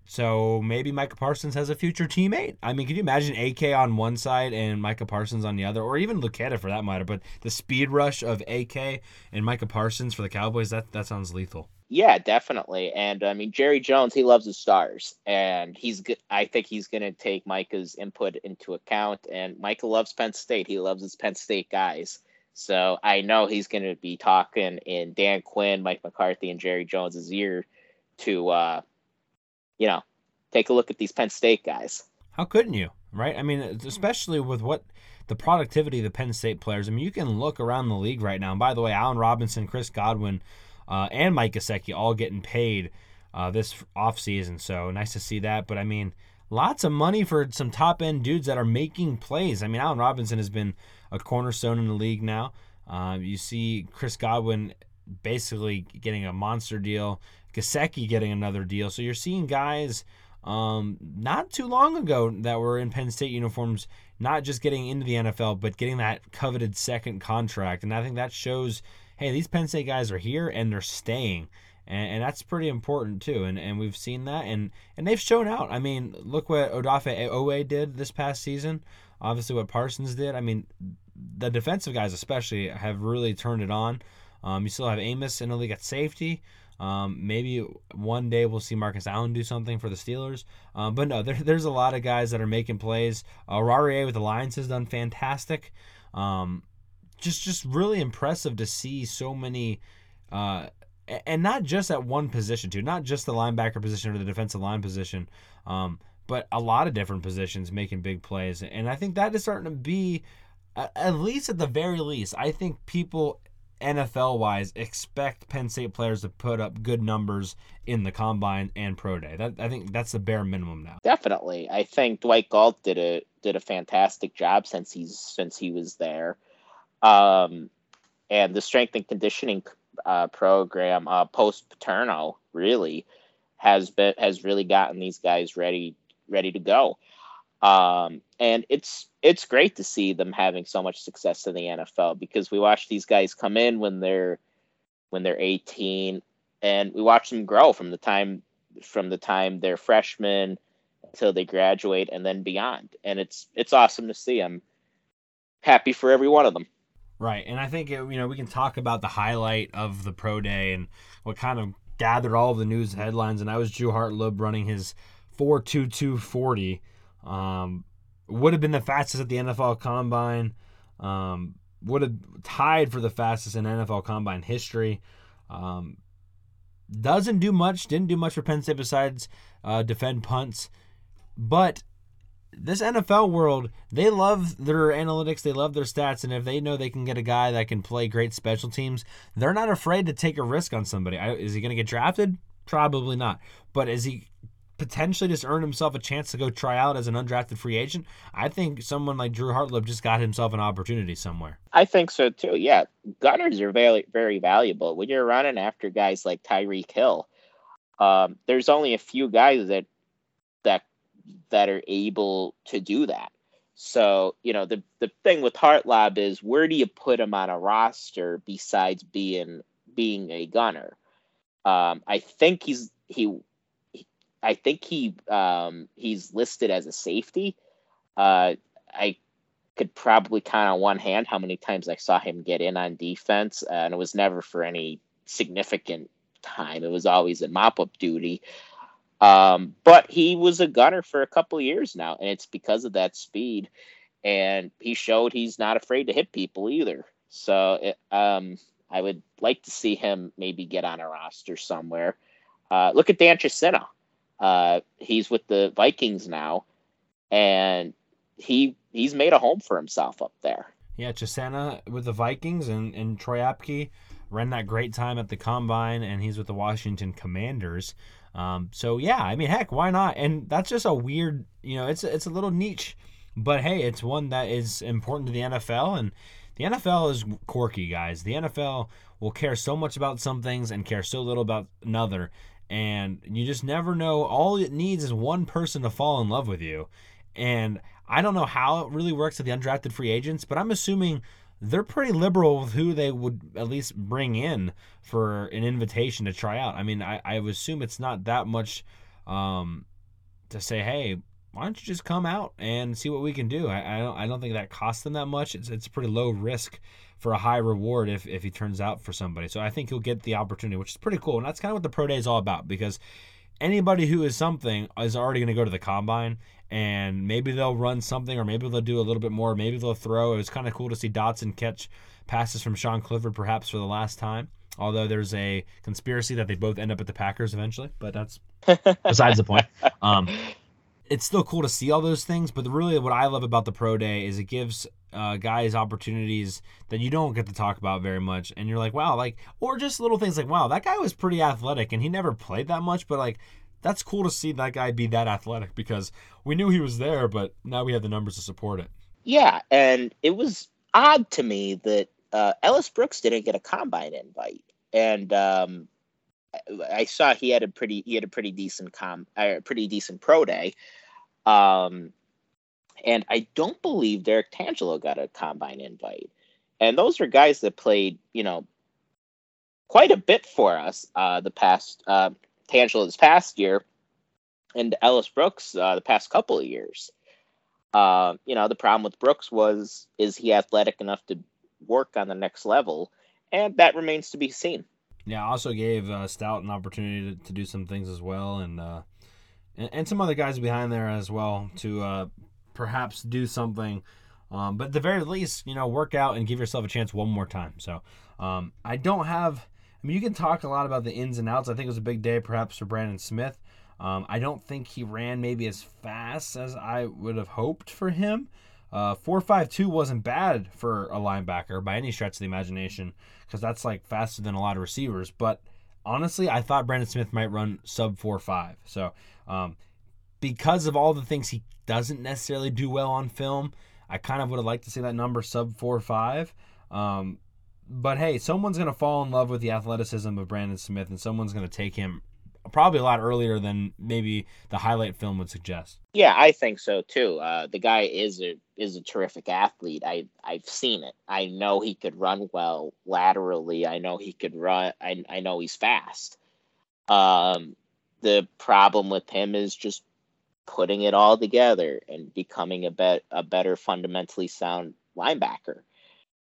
Speaker 1: So maybe Micah Parsons has a future teammate. I mean, can you imagine AK on one side and Micah Parsons on the other, or even Luketa for that matter? But the speed rush of AK and Micah Parsons for the Cowboys that that sounds lethal.
Speaker 2: Yeah, definitely. And I mean, Jerry Jones, he loves his stars, and he's. I think he's going to take Micah's input into account. And Micah loves Penn State. He loves his Penn State guys. So I know he's going to be talking in Dan Quinn, Mike McCarthy, and Jerry Jones's ear to uh, you know, take a look at these Penn State guys.
Speaker 1: How couldn't you? Right? I mean, especially with what the productivity of the Penn State players. I mean, you can look around the league right now. And by the way, Allen Robinson, Chris Godwin, uh, and Mike Gesicki all getting paid uh, this offseason. So nice to see that. But I mean, lots of money for some top end dudes that are making plays. I mean, Allen Robinson has been a cornerstone in the league now. Uh, you see Chris Godwin basically getting a monster deal. Gesicki getting another deal. So you're seeing guys um, not too long ago that were in Penn State uniforms, not just getting into the NFL, but getting that coveted second contract. And I think that shows, hey, these Penn State guys are here and they're staying. And, and that's pretty important too. And and we've seen that and and they've shown out. I mean, look what Odafe Oweh did this past season. Obviously, what Parsons did. I mean, the defensive guys especially have really turned it on. Um, you still have Amos in the league at safety. Um, maybe one day we'll see Marcus Allen do something for the Steelers. Um, but no, <laughs> there, there's a lot of guys that are making plays. Uh, Rarie with the Lions has done fantastic. Um, just just really impressive to see so many, uh, and not just at one position too, not just the linebacker position or the defensive line position, um, but a lot of different positions making big plays. And I think that is starting to be, at least at the very least, I think people NFL wise, expect Penn State players to put up good numbers in the combine and pro day. That I think that's the bare minimum now.
Speaker 2: Definitely, I think Dwight Galt did a did a fantastic job since he's since he was there, um, and the strength and conditioning uh, program uh, post Paterno really has been has really gotten these guys ready ready to go. Um, and it's it's great to see them having so much success in the NFL because we watch these guys come in when they're when they're 18 and we watch them grow from the time from the time they're freshmen until they graduate and then beyond. And it's it's awesome to see. I'm happy for every one of them.
Speaker 1: Right. And I think you know we can talk about the highlight of the pro day and what kind of gathered all of the news headlines and I was Drew Hartlaub running his 42240 um, would have been the fastest at the NFL Combine. Um, would have tied for the fastest in NFL Combine history. Um, doesn't do much. Didn't do much for Penn State besides uh, defend punts. But this NFL world, they love their analytics, they love their stats, and if they know they can get a guy that can play great special teams, they're not afraid to take a risk on somebody. Is he going to get drafted? Probably not. But is he potentially just earned himself a chance to go try out as an undrafted free agent. I think someone like Drew Hartlaub just got himself an opportunity somewhere.
Speaker 2: I think so too. Yeah, gunners are very very valuable when you're running after guys like Tyreek Hill. Um, there's only a few guys that that that are able to do that. So you know the the thing with Hartlaub is where do you put him on a roster besides being being a gunner? Um, I think he's he I think he um, he's listed as a safety. Uh, I could probably count on one hand how many times I saw him get in on defense, uh, and it was never for any significant time. It was always in mop up duty. Um, but he was a gunner for a couple years now, and it's because of that speed. And he showed he's not afraid to hit people either. So it, um, I would like to see him maybe get on a roster somewhere. Uh, look at Dan Chisena. Uh, he's with the Vikings now, and he he's made a home for himself up there.
Speaker 1: Yeah, Chisena with the Vikings and, and Troy Apke ran that great time at the combine, and he's with the Washington Commanders. Um, so yeah, I mean, heck, why not? And that's just a weird, you know, it's it's a little niche, but hey, it's one that is important to the NFL, and the NFL is quirky, guys. The NFL will care so much about some things and care so little about another and you just never know. All it needs is one person to fall in love with you. And I don't know how it really works with the undrafted free agents, but I'm assuming they're pretty liberal with who they would at least bring in for an invitation to try out. I mean, I, I assume it's not that much um, to say, hey, why don't you just come out and see what we can do? I, I don't I don't think that costs them that much. It's it's pretty low risk for a high reward if, if he turns out for somebody. So I think he'll get the opportunity, which is pretty cool. And that's kind of what the pro day is all about because anybody who is something is already going to go to the combine and maybe they'll run something or maybe they'll do a little bit more. Maybe they'll throw. It was kind of cool to see Dotson catch passes from Sean Clifford perhaps for the last time. Although there's a conspiracy that they both end up at the Packers eventually, but that's <laughs> besides the point. Um, it's still cool to see all those things, but really what I love about the pro day is it gives uh, guys opportunities that you don't get to talk about very much, and you're like, wow, like, or just little things like, wow, that guy was pretty athletic, and he never played that much, but like, that's cool to see that guy be that athletic because we knew he was there, but now we have the numbers to support it.
Speaker 2: Yeah, and it was odd to me that uh, Ellis Brooks didn't get a combine invite, and um, I saw he had a pretty he had a pretty decent com a uh, pretty decent pro day. Um, and I don't believe Derek Tangelo got a combine invite. And those are guys that played, you know, quite a bit for us uh, the past uh, Tangelo this past year, and Ellis Brooks uh, the past couple of years. Uh, you know, the problem with Brooks was is he athletic enough to work on the next level, and that remains to be seen.
Speaker 1: Yeah, also gave uh, Stout an opportunity to, to, do some things as well, and, uh, and, and some other guys behind there as well to uh, perhaps do something. Um, but at the very least, you know, work out and give yourself a chance one more time. So um, I don't have. I mean, you can talk a lot about the ins and outs. I think it was a big day, perhaps for Brandon Smith. Um, I don't think he ran maybe as fast as I would have hoped for him. Uh, 4.52 wasn't bad for a linebacker by any stretch of the imagination because that's like faster than a lot of receivers. But honestly, I thought Brandon Smith might run sub four five. So um, because of all the things he doesn't necessarily do well on film, I kind of would have liked to see that number sub 4.5. Um, but hey, someone's going to fall in love with the athleticism of Brandon Smith and someone's going to take him probably a lot earlier than maybe the highlight film would suggest.
Speaker 2: Yeah, I think so too. Uh, the guy is a is a terrific athlete. I I've seen it. I know he could run well laterally. I know he could run. I I know he's fast. Um, the problem with him is just putting it all together and becoming a bet a better fundamentally sound linebacker.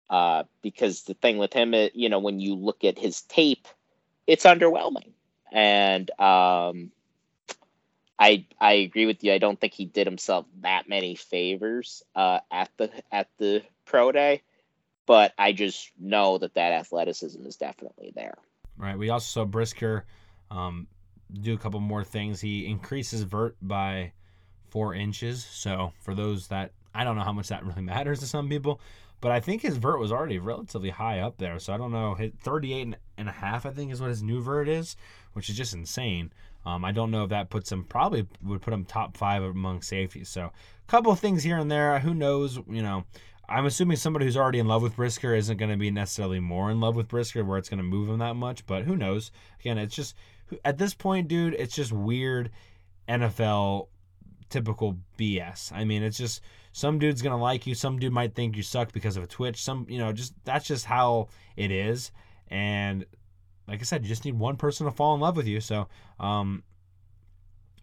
Speaker 2: Uh, because the thing with him, you know, when you look at his tape, it's underwhelming and um, I I agree with you. I don't think he did himself that many favors uh, at the at the pro day, but I just know that that athleticism is definitely there.
Speaker 1: Right. We also saw Brisker um, do a couple more things. He increases vert by four inches. So for those that I don't know how much that really <laughs> matters to some people, but I think his vert was already relatively high up there. So I don't know. Hit 38 and a half, I think, is what his new vert is, which is just insane. Um, I don't know if that puts him, probably would put him top five among safeties. So a couple of things here and there. Who knows? You know, I'm assuming somebody who's already in love with Brisker isn't going to be necessarily more in love with Brisker where it's going to move him that much. But who knows? Again, it's just, at this point, dude, it's just weird NFL typical BS. I mean, it's just some dude's gonna like you, some dude might think you suck because of a twitch. Some, you know, just that's just how it is. And like I said, you just need one person to fall in love with you. So, um,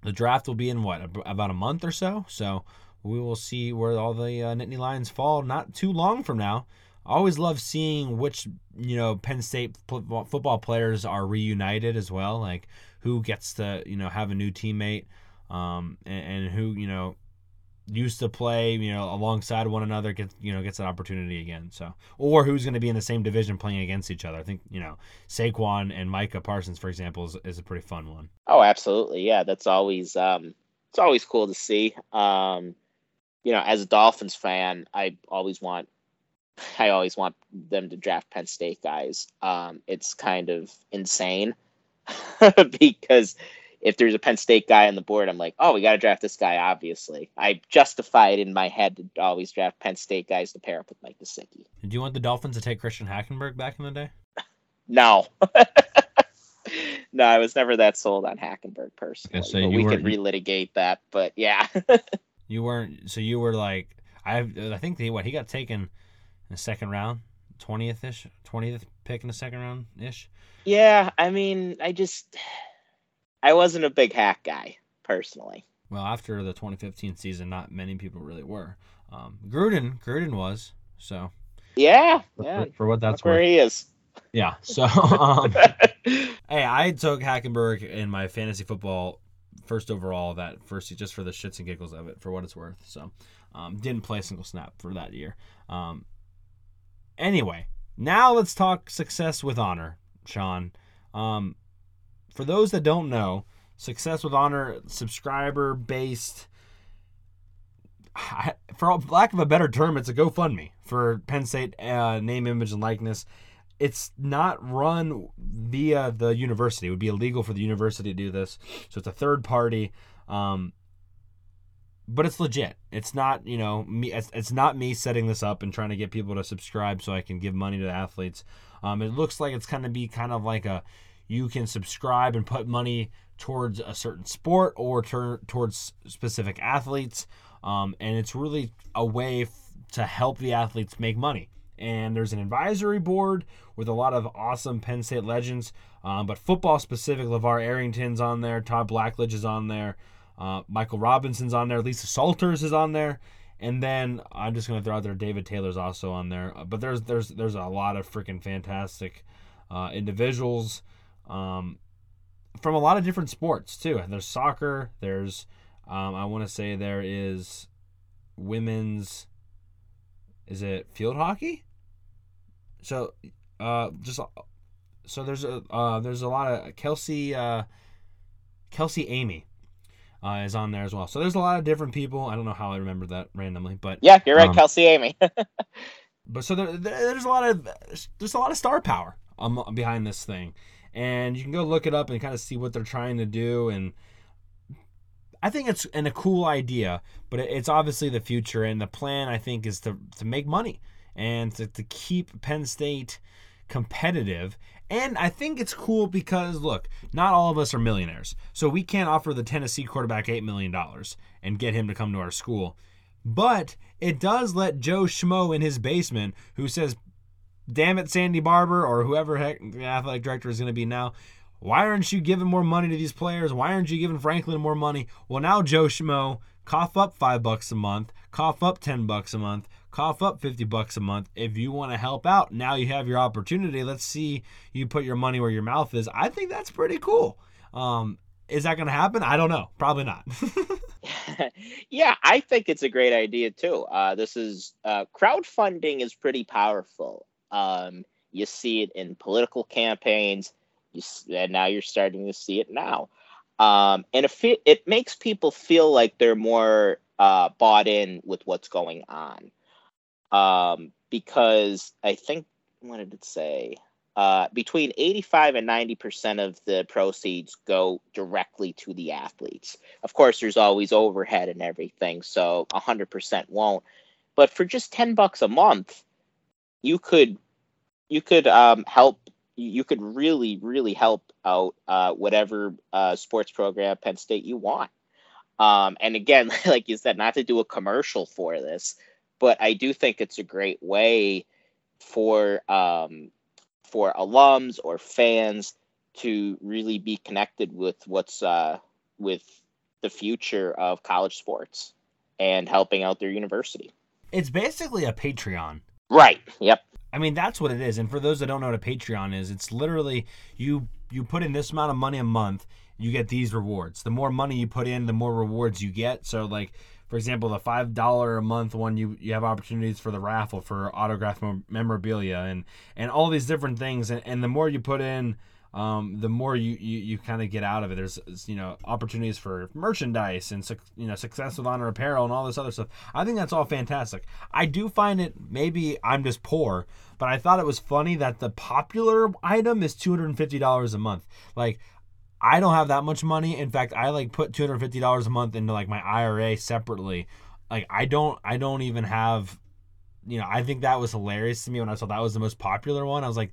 Speaker 1: the draft will be in what about a month or so. So we will see where all the uh, Nittany Lions fall. Not too long from now. I always love seeing which you know Penn State football players are reunited as well. Like who gets to you know have a new teammate um, and, and, who you know used to play you know alongside one another gets you know gets an opportunity again. So or who's going to be in the same division playing against each other. I think you know Saquon and Micah Parsons, for example, is, is a pretty fun one.
Speaker 2: Oh, absolutely, yeah. That's always um, it's always cool to see. Um, you know, as a Dolphins fan, I always want I always want them to draft Penn State guys. Um, it's kind of insane <laughs> because if there's a Penn State guy on the board, I'm like, oh, we got to draft this guy. Obviously, I justify it in my head to always draft Penn State guys to pair up with Mike Gesicki.
Speaker 1: Did you want the Dolphins to take Christian Hackenberg back in the day?
Speaker 2: no. <laughs> no, I was never that sold on Hackenberg personally. So but we could relitigate that, but yeah. <laughs>
Speaker 1: you weren't. So you were like, I I think the what he got taken in the second round, twentieth ish, twentieth pick in the second round ish.
Speaker 2: Yeah, I mean, I just I wasn't a big hack guy personally.
Speaker 1: Well, after the 2015 season, not many people really were. Um, Gruden, Gruden was so.
Speaker 2: Yeah,
Speaker 1: for,
Speaker 2: yeah.
Speaker 1: For, what that's
Speaker 2: Look where
Speaker 1: worth.
Speaker 2: he is.
Speaker 1: Yeah. So, <laughs> um, hey, I took Hackenberg in my fantasy football first overall that first just for the shits and giggles of it, for what it's worth. So, um, didn't play a single snap for that year. Um, anyway, now let's talk success with honor, Sean. Um, for those that don't know, success with honor subscriber based. For lack of a better term, it's a GoFundMe for Penn State uh, name, image, and likeness it's not run via the university. It would be illegal for the university to do this. So it's a third party. Um, but it's legit. It's not, you know, me. It's, it's, not me setting this up and trying to get people to subscribe so I can give money to the athletes. Um, it looks like it's of be kind of like a, you can subscribe and put money towards a certain sport or ter- towards specific athletes, um, and it's really a way f- to help the athletes make money and there's an advisory board with a lot of awesome Penn State legends. Um, but football specific, LeVar Arrington's on there, Todd Blackledge is on there, uh, Michael Robinson's on there, Lisa Salters is on there, and then I'm just gonna throw out there David Taylor's also on there. Uh, but there's there's there's a lot of freaking fantastic uh, individuals um, from a lot of different sports too. There's soccer. There's um, I want to say there is women's is it field hockey? So, uh, just so there's a uh, there's a lot of Kelsey uh, Kelsey Amy uh, is on there as well. So there's a lot of different people. I don't know how I remember that randomly, but
Speaker 2: yeah, you're right,
Speaker 1: um,
Speaker 2: Kelsey <laughs> Amy.
Speaker 1: but so there, there's a lot of there's a lot of star power um, behind this thing, and you can go look it up and kind of see what they're trying to do and. I think it's an, a cool idea, but it's obviously the future, and the plan I think is to to make money and to, to keep Penn State competitive. And I think it's cool because look, not all of us are millionaires, so we can't offer the Tennessee quarterback eight million dollars and get him to come to our school. But it does let Joe Schmo in his basement, who says, "Damn it, Sandy Barbour, or whoever heck the athletic director is going to be now, why aren't you giving more money to these players? Why aren't you giving Franklin more money? Well, now Joe Schmo, cough up five bucks a month, cough up ten bucks a month, cough up fifty bucks a month. If you want to help out, now you have your opportunity. Let's see you put your money where your mouth is. I think that's pretty cool. Um, is that going to happen? I don't know. Probably not. <laughs>
Speaker 2: yeah, I think it's a great idea too. Uh, this is uh, crowdfunding is pretty powerful. Um, you see it in political campaigns you, and now you're starting to see it now. Um, and it, it makes people feel like they're more uh, bought in with what's going on. Um, because I think, what did it say? Uh, between 85 and 90% of the proceeds go directly to the athletes. Of course, there's always overhead and everything, so 100% won't. But for just 10 bucks a month, you could you could um, help you could really, really help out uh, whatever uh, sports program Penn State you want. Um, and again, <laughs> like you said, not to do a commercial for this, but I do think it's a great way for um, for alums or fans to really be connected with what's uh, with the future of college sports and helping out their university.
Speaker 1: It's basically a Patreon.
Speaker 2: Right. Yep.
Speaker 1: I mean, that's what it is. And for those that don't know what a Patreon is, it's literally you you put in this amount of money a month, you get these rewards. The more money you put in, the more rewards you get. So like for example, the five dollar a month one, you you have opportunities for the raffle for autograph memorabilia and and all these different things. And, and the more you put in, um, the more you, you, you kind of get out of it. There's you know opportunities for merchandise and you know success with honor apparel and all this other stuff. I think that's all fantastic. I do find it maybe I'm just poor, but I thought it was funny that the popular item is two hundred and fifty dollars a month. Like I don't have that much money. In fact, I like put two hundred fifty dollars a month into like my IRA separately. Like I don't I don't even have you know, I think that was hilarious to me when I saw that was the most popular one. I was like,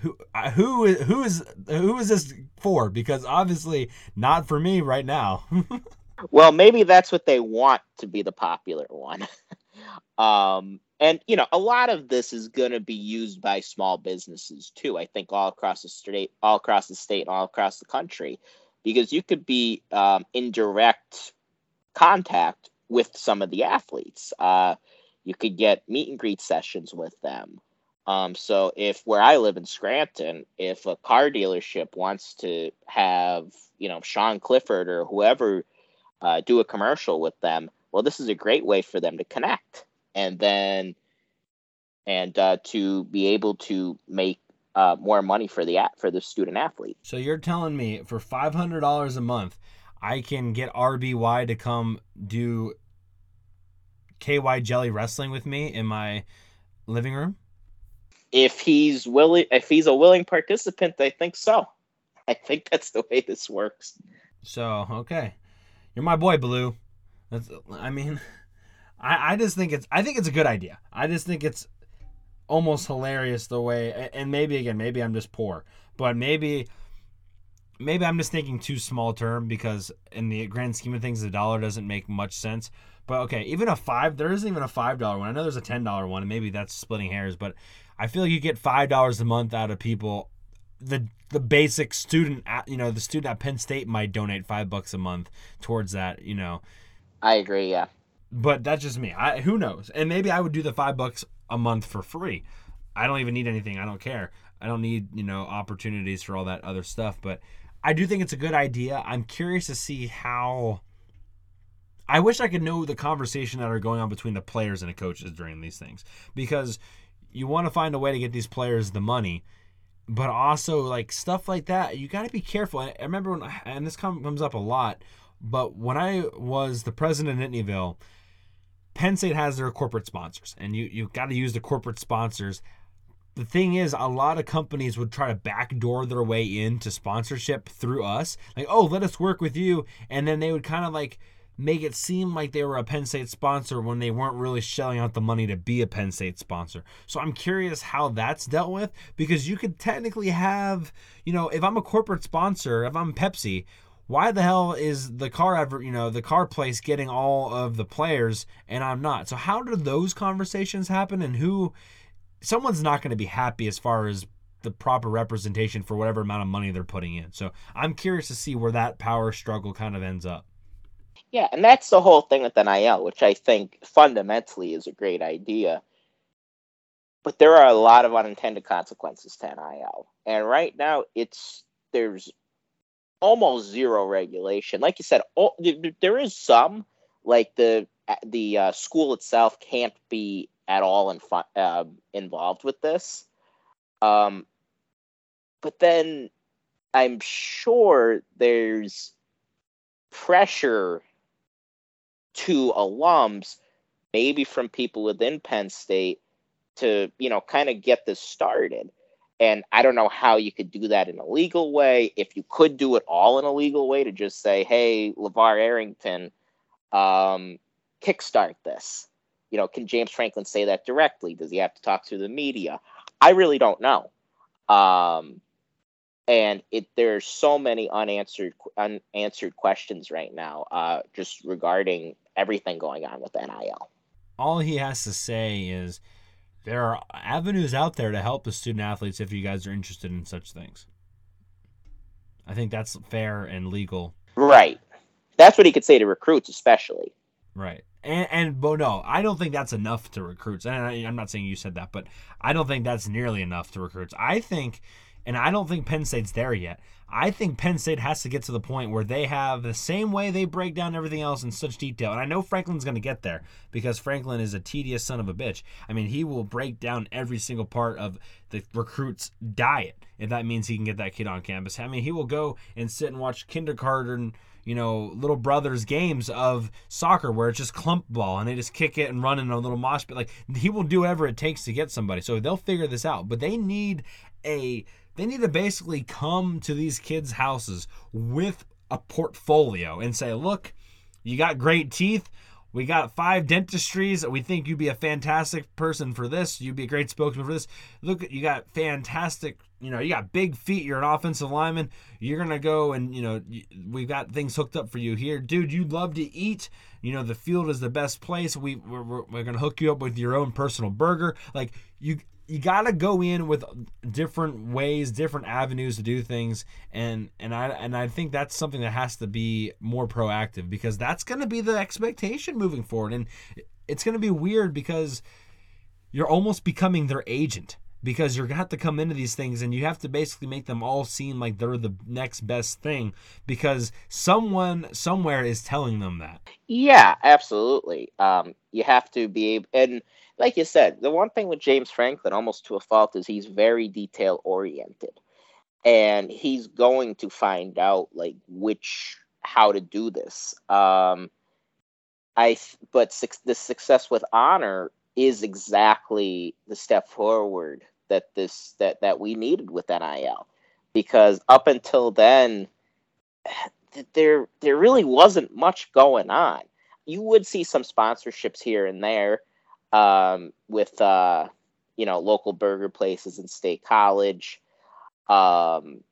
Speaker 1: who who is who is who is this for? Because obviously not for me right now. <laughs>
Speaker 2: well, maybe that's what they want to be the popular one. <laughs> um, and you know, a lot of this is going to be used by small businesses too. I think all across the state, all across the state, all across the country. because you could be um, in direct contact with some of the athletes. Uh, you could get meet and greet sessions with them. Um, so if where I live in Scranton, if a car dealership wants to have you know Sean Clifford or whoever uh, do a commercial with them, well, this is a great way for them to connect and then and uh, to be able to make uh, more money for the for the student athlete.
Speaker 1: So you're telling me for five hundred dollars a month, I can get RBY to come do KY Jelly wrestling with me in my living room?
Speaker 2: If he's willing, if he's a willing participant, I think so. I think that's the way this works.
Speaker 1: So okay, you're my boy, Blue. That's. I mean, <laughs> I I just think it's I think it's a good idea. I just think it's almost hilarious the way and maybe again maybe i'm just poor but maybe maybe i'm just thinking too small term because in the grand scheme of things the dollar doesn't make much sense. But okay even a five there isn't even a five dollar one. I know there's a ten dollar one and maybe that's splitting hairs but i feel like you get five dollars a month out of people. The the basic student at, you know the student at penn state might donate five bucks a month towards that you know.
Speaker 2: I agree yeah
Speaker 1: but that's just me i who knows and maybe i would do the five bucks a month for free. I don't even need anything. I don't care. I don't need, you know, opportunities for all that other stuff, but I do think it's a good idea. I'm curious to see how I wish I could know the conversation that are going on between the players and the coaches during these things because you want to find a way to get these players the money, but also like stuff like that, you got to be careful. I remember when, and this comes up a lot, but when I was the president of Nittanyville, Penn State has their corporate sponsors, and you you got to use the corporate sponsors. The thing is, a lot of companies would try to backdoor their way into sponsorship through us. Like, oh, let us work with you, and then they would kind of like make it seem like they were a Penn State sponsor when they weren't really shelling out the money to be a Penn State sponsor. So I'm curious how that's dealt with because you could technically have, you know, if I'm a corporate sponsor, if I'm Pepsi, why the hell is the car ever you know the car place getting all of the players and i'm not? So how do those conversations happen and who someone's not going to be happy as far as the proper representation for whatever amount of money they're putting in. So i'm curious to see where that power struggle kind of ends up.
Speaker 2: Yeah and that's the whole thing with nil which i think fundamentally is a great idea. But there are a lot of unintended consequences to nil and right now it's there's almost zero regulation. Like you said, all, there is some, like the the uh, school itself can't be at all in, uh, involved with this. Um, but then I'm sure there's pressure to alums, maybe from people within Penn State, to you know kind of get this started. And I don't know how you could do that in a legal way. If you could do it all in a legal way to just say, hey, LeVar Arrington, um, kickstart this. You know, can James Franklin say that directly? Does he have to talk to the media? I really don't know. Um, and it there's so many unanswered unanswered questions right now, uh, just regarding everything going on with NIL.
Speaker 1: All he has to say is there are avenues out there to help the student athletes if you guys are interested in such things. I think that's fair and legal.
Speaker 2: Right. That's what he could say to recruits, especially.
Speaker 1: Right. And, and but no, I don't think that's enough to recruits. And I, I'm not saying you said that, but I don't think that's nearly enough to recruits. I think, and I don't think Penn State's there yet. I think Penn State has to get to the point where they have the same way they break down everything else in such detail. And I know Franklin's going to get there because Franklin is a tedious son of a bitch. I mean, he will break down every single part of the recruit's diet if that means he can get that kid on campus. I mean, he will go and sit and watch kindergarten, you know, little brothers games of soccer where it's just clump ball and they just kick it and run in a little mosh pit. Like he will do whatever it takes to get somebody. So they'll figure this out. But they need a they need to basically come to these kids' houses with a portfolio and say, look, you got great teeth. We got five dentistries. We think you'd be a fantastic person for this. You'd be a great spokesman for this. Look, you got fantastic, you know, you got big feet. You're an offensive lineman. You're going to go and, you know, we've got things hooked up for you here. Dude, you love to eat. You know, the field is the best place. We, we're, we're going to hook you up with your own personal burger. Like, you you got to go in with different ways, different avenues to do things, and and I and I think that's something that has to be more proactive because that's to be the expectation moving forward, and it's to be weird because you're almost becoming their agent because you're to have to come into these things and you have to basically make them all seem like they're the next best thing because someone somewhere is telling them that.
Speaker 2: Yeah, absolutely. Um, you have to be able, and like you said, the one thing with James Franklin, almost to a fault, is he's very detail oriented, and he's going to find out like which how to do this. Um, I but su- the success with honor is exactly the step forward that this that that we needed with NIL, because up until then, there there really wasn't much going on. You would see some sponsorships here and there um, with uh, you know local burger places and State College, um,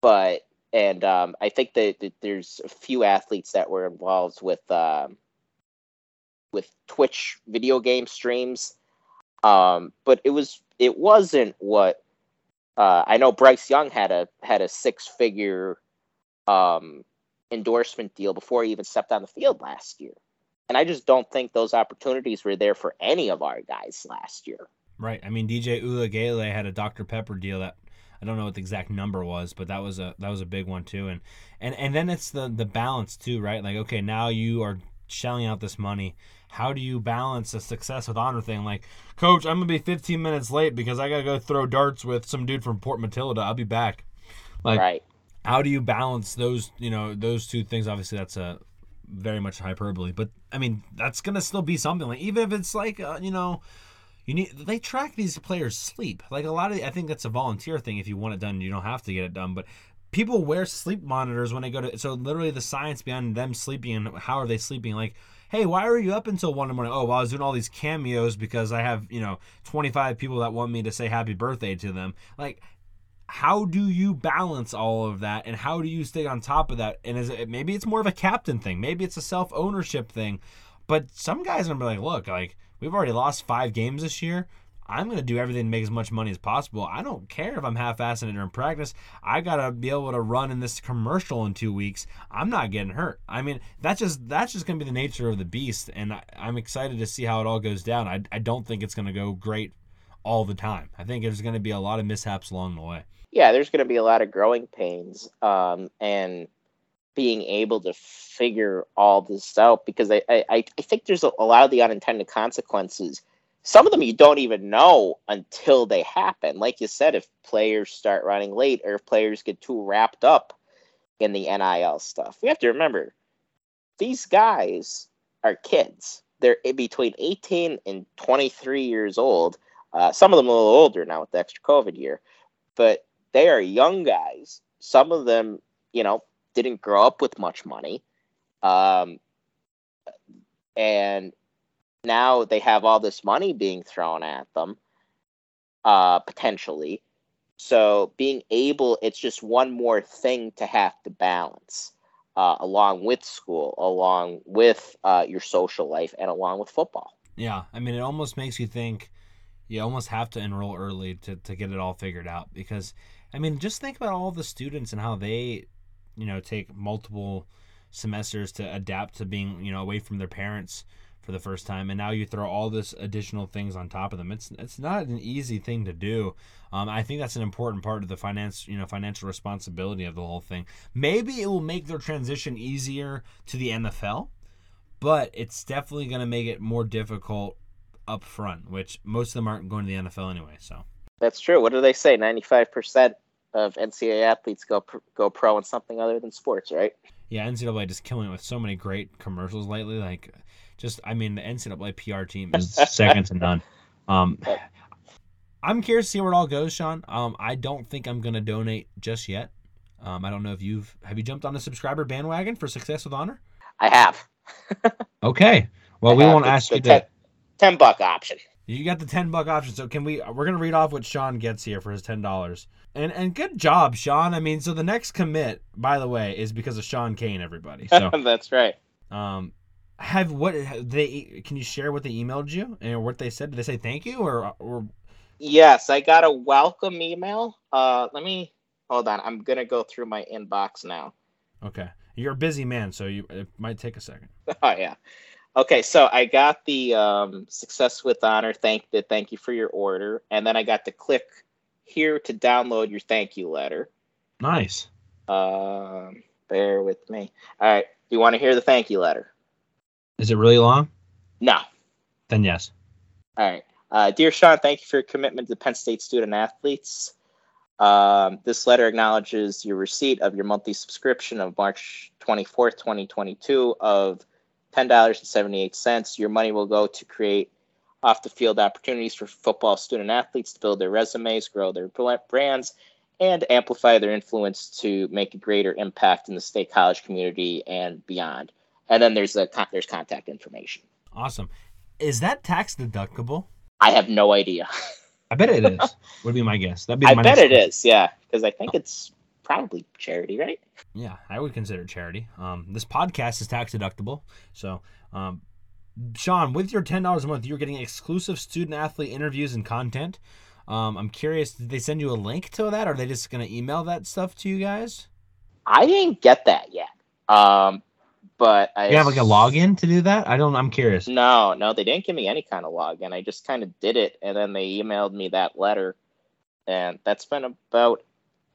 Speaker 2: but and um, I think that, that, there's a few athletes that were involved with um, with Twitch video game streams, um, but it was it wasn't what uh, I know. Bryce Young had a had a six figure um, endorsement deal before he even stepped on the field last year. And I just don't think those opportunities were there for any of our guys last year.
Speaker 1: Right. I mean, DJ Uiagalelei had a Dr. Pepper deal that I don't know what the exact number was, but that was a that was a big one too. And and and then it's the the balance too, right? Like, okay, now you are shelling out this money. How do you balance a success with honor thing? Like, coach, I'm gonna be 15 minutes late because I gotta go throw darts with some dude from Port Matilda. I'll be back. Like, right. How do you balance those? You know, those two things. Obviously, that's a very much hyperbole, but I mean that's gonna still be something. Like even if it's like uh, you know, you need they track these players' sleep. Like a lot of I think that's a volunteer thing. If you want it done, you don't have to get it done. But people wear sleep monitors when they go to. So literally the science behind them sleeping and how are they sleeping? Like hey, why are you up until one in the morning? Oh, well, I was doing all these cameos because I have, you know, 25 people that want me to say happy birthday to them. Like, how do you balance all of that and how do you stay on top of that? And is it maybe it's more of a captain thing. Maybe it's a self-ownership thing. But some guys are gonna be like look like we've already lost five games this year. I'm gonna do everything to make as much money as possible. I don't care if i'm half-assing it during practice. I gotta be able to run in this commercial in two weeks. I'm not getting hurt. I mean that's just that's just gonna be the nature of the beast. And I, am excited to see how it all goes down. I, I don't think it's gonna go great all the time. I think there's gonna be a lot of mishaps along the way
Speaker 2: yeah, there's going to be a lot of growing pains um, and being able to figure all this out because I, I, I think there's a, a lot of the unintended consequences. Some of them you don't even know until they happen. Like you said, if players start running late or if players get too wrapped up in the NIL stuff, we have to remember these guys are kids. They're between 18 and 23 years old. Uh, some of them a little older now with the extra COVID year, but they are young guys. Some of them, you know, didn't grow up with much money. Um, and now they have all this money being thrown at them, uh, potentially. So being able, it's just one more thing to have to balance, uh, along with school, along with uh, your social life, and along with football.
Speaker 1: Yeah, I mean, it almost makes you think you almost have to enroll early to, to get it all figured out because I mean, just think about all the students and how they, you know, take multiple semesters to adapt to being, you know, away from their parents for the first time, and now you throw all this additional things on top of them. It's it's not an easy thing to do. Um, I think that's an important part of the finance, you know, financial responsibility of the whole thing. Maybe it will make their transition easier to the NFL, but it's definitely going to make it more difficult up front, which most of them aren't going to the NFL anyway. So
Speaker 2: that's true. What do they say? Ninety-five percent of NCAA athletes go go pro in something other than sports, right?
Speaker 1: Yeah, NCAA just killing it with so many great commercials lately. Like, just I mean, the NCAA PR team is <laughs> second to none. Um, I'm curious to see where it all goes, Sean. Um, I don't think I'm gonna donate just yet. Um, I don't know if you've have you jumped on the subscriber bandwagon for Success with Honor.
Speaker 2: I have. <laughs>
Speaker 1: okay. Well, I we won't ask you
Speaker 2: ten, to ten buck option.
Speaker 1: You got the ten buck option. So can we? We're gonna read off what Sean gets here for his ten dollars. And and good job, Sean. I mean, so the next commit, by the way, is because of Sean Kane. Everybody. So <laughs>
Speaker 2: that's right.
Speaker 1: Um, have what they? Can you share what they emailed you and what they said? Did they say thank you or or?
Speaker 2: Yes, I got a welcome email. Uh, let me hold on. I'm gonna go through my inbox now.
Speaker 1: Okay, you're a busy man, so you it might take a second. <laughs>
Speaker 2: Oh yeah. Okay, so I got the um, success with honor. Thank the thank you for your order, and then I got to click here to download your thank you letter.
Speaker 1: Nice.
Speaker 2: Um, bear with me. All right. Do you want to hear the thank you letter?
Speaker 1: Is it really long?
Speaker 2: No.
Speaker 1: Then yes.
Speaker 2: All right. Uh, Dear Sean, thank you for your commitment to Penn State student athletes. Um, this letter acknowledges your receipt of your monthly subscription of March 24th, 2022 of $10.78. Your money will go to create off the field opportunities for football student athletes to build their resumes, grow their brands, and amplify their influence to make a greater impact in the state college community and beyond. And then there's a there's contact information.
Speaker 1: Awesome. Is that tax deductible?
Speaker 2: I have no idea. <laughs>
Speaker 1: I bet it is. <laughs> Would be my guess. That'd be
Speaker 2: I
Speaker 1: my
Speaker 2: bet
Speaker 1: next
Speaker 2: it
Speaker 1: question.
Speaker 2: is. Yeah, because I think oh. it's probably charity, right?
Speaker 1: Yeah, I would consider it charity. Um, this podcast is tax deductible. So, um, Sean, with your ten dollars a month, you're getting exclusive student athlete interviews and content. Um, I'm curious, did they send you a link to that, or are they just gonna email that stuff to you guys?
Speaker 2: I didn't get that yet. Um, but I
Speaker 1: You have like a login to do that? I don't. I'm curious.
Speaker 2: No, no, they didn't give me any kind of login. I just kind of did it, and then they emailed me that letter, and that's been about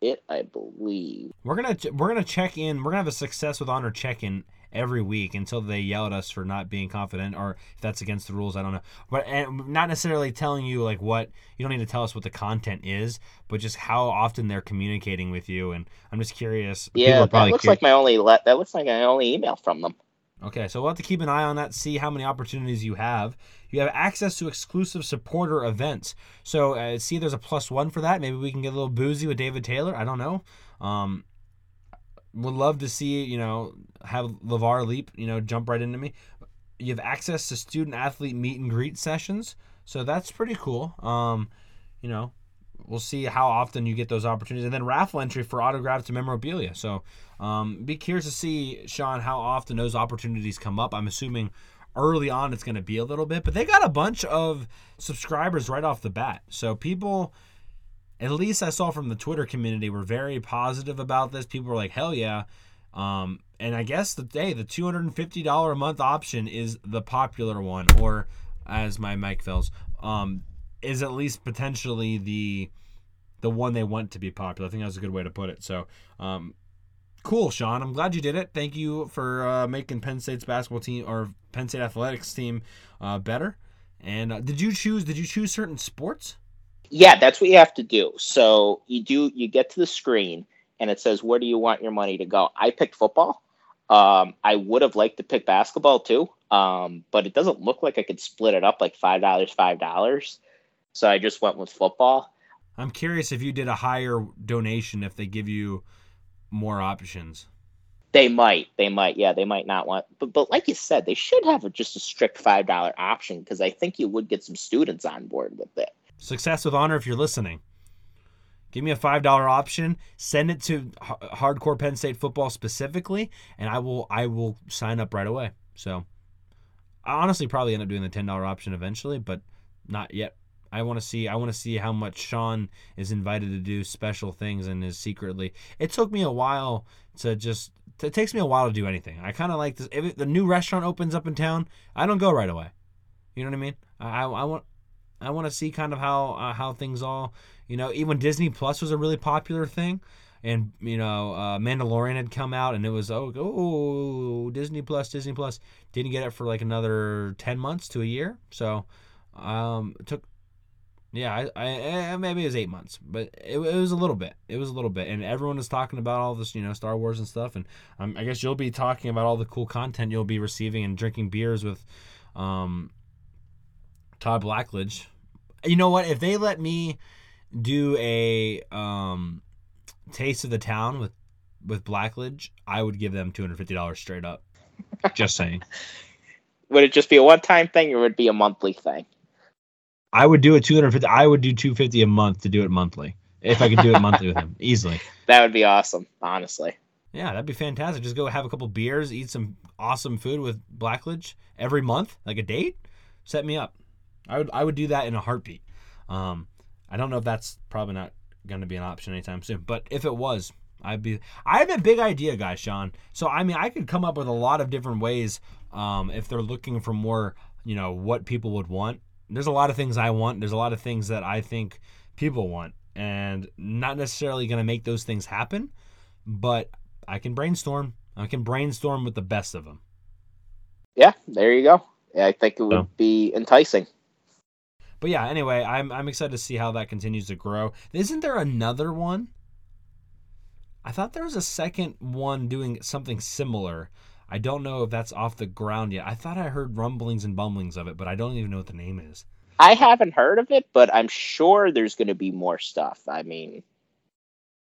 Speaker 2: it, I believe.
Speaker 1: We're gonna ch- we're gonna check in. We're gonna have a success with honor check in every week until they yell at us for not being confident, or if that's against the rules. I don't know. But and not necessarily telling you like what you don't need to tell us what the content is, but just how often they're communicating with you. And I'm just curious.
Speaker 2: Yeah, that looks
Speaker 1: curi-
Speaker 2: like my only le- that looks like my only email from them.
Speaker 1: Okay, so we'll have to keep an eye on that, see how many opportunities you have. You have access to exclusive supporter events. So, uh, see, there's a plus one for that. Maybe we can get a little boozy with David Taylor. I don't know. Um, would love to see, you know, have LaVar Leap, you know, jump right into me. You have access to student athlete meet and greet sessions. So, that's pretty cool. Um, you know, we'll see how often you get those opportunities. And then raffle entry for autographs and memorabilia. So, um, be curious to see, Sean, how often those opportunities come up. I'm assuming early on it's going to be a little bit, but they got a bunch of subscribers right off the bat. So people, at least I saw from the Twitter community, were very positive about this. People were like, hell yeah. Um, and I guess the day the $250 a month option is the popular one, or as my mic Fells, um, is at least potentially the the one they want to be popular. I think that's a good way to put it. So, um, cool, Sean. I'm glad you did it. Thank you for uh, making Penn State's basketball team or Penn State athletics team uh, better. And uh, did you choose? Did you choose certain sports?
Speaker 2: Yeah, that's what you have to do. So you do you get to the screen and it says where do you want your money to go. I picked football. Um, I would have liked to pick basketball too, um, but it doesn't look like I could split it up like five dollars, five dollars. So I just went with football.
Speaker 1: I'm curious if you did a higher donation if they give you more options.
Speaker 2: They might, they might, yeah, they might not want, but but like you said, they should have a, just a strict five dollar option because I think you would get some students on board with it.
Speaker 1: Success with honor if you're listening. Give me a five dollar option. Send it to H- Hardcore Penn State football specifically, and I will I will sign up right away. So I honestly probably end up doing the ten dollar option eventually, but not yet. I want to see I want to see how much Sean is invited to do special things and is secretly. It took me a while to just. It takes me a while to do anything. I kind of like this. If the new restaurant opens up in town, I don't go right away. You know what I mean? I, I want I want to see kind of how uh, how things all you know. Even Disney Plus was a really popular thing, and you know uh, Mandalorian had come out, and it was oh oh Disney Plus Disney Plus didn't get it for like another ten months to a year. So um, it took yeah I, I eh, maybe it was eight months, but it, it was a little bit. It was a little bit, and everyone was talking about all this you know Star Wars and stuff, and um, I guess you'll be talking about all the cool content you'll be receiving and drinking beers with. Um, Todd Blackledge. You know what? If they let me do a um, taste of the town with with Blackledge, I would give them two hundred fifty dollars straight up. <laughs> Just saying.
Speaker 2: Would it just be a one time thing or would it be a monthly thing?
Speaker 1: I would do a two hundred fifty. I would do two fifty a month to do it monthly if I could do it monthly with him <laughs> easily.
Speaker 2: That would be awesome, honestly.
Speaker 1: Yeah, that'd be fantastic. Just go have a couple beers, eat some awesome food with Blackledge every month, like a date. Set me up. I would I would do that in a heartbeat. Um, I don't know if that's probably not going to be an option anytime soon, but if it was, I'd be. I have a big idea, guys, Sean. So I mean, I could come up with a lot of different ways. Um, if they're looking for more, you know, what people would want. There's a lot of things I want. There's a lot of things that I think people want, and not necessarily going to make those things happen, but I can brainstorm. I can brainstorm with the best of them.
Speaker 2: Yeah, there you go. Yeah, I think it would so. be enticing.
Speaker 1: But yeah, anyway, I'm I'm excited to see how that continues to grow. Isn't there another one? I thought there was a second one doing something similar. I don't know if that's off the ground yet. I thought I heard rumblings and bumblings of it, but I don't even know what the name is.
Speaker 2: I haven't heard of it, but I'm sure there's going to be more stuff. I mean,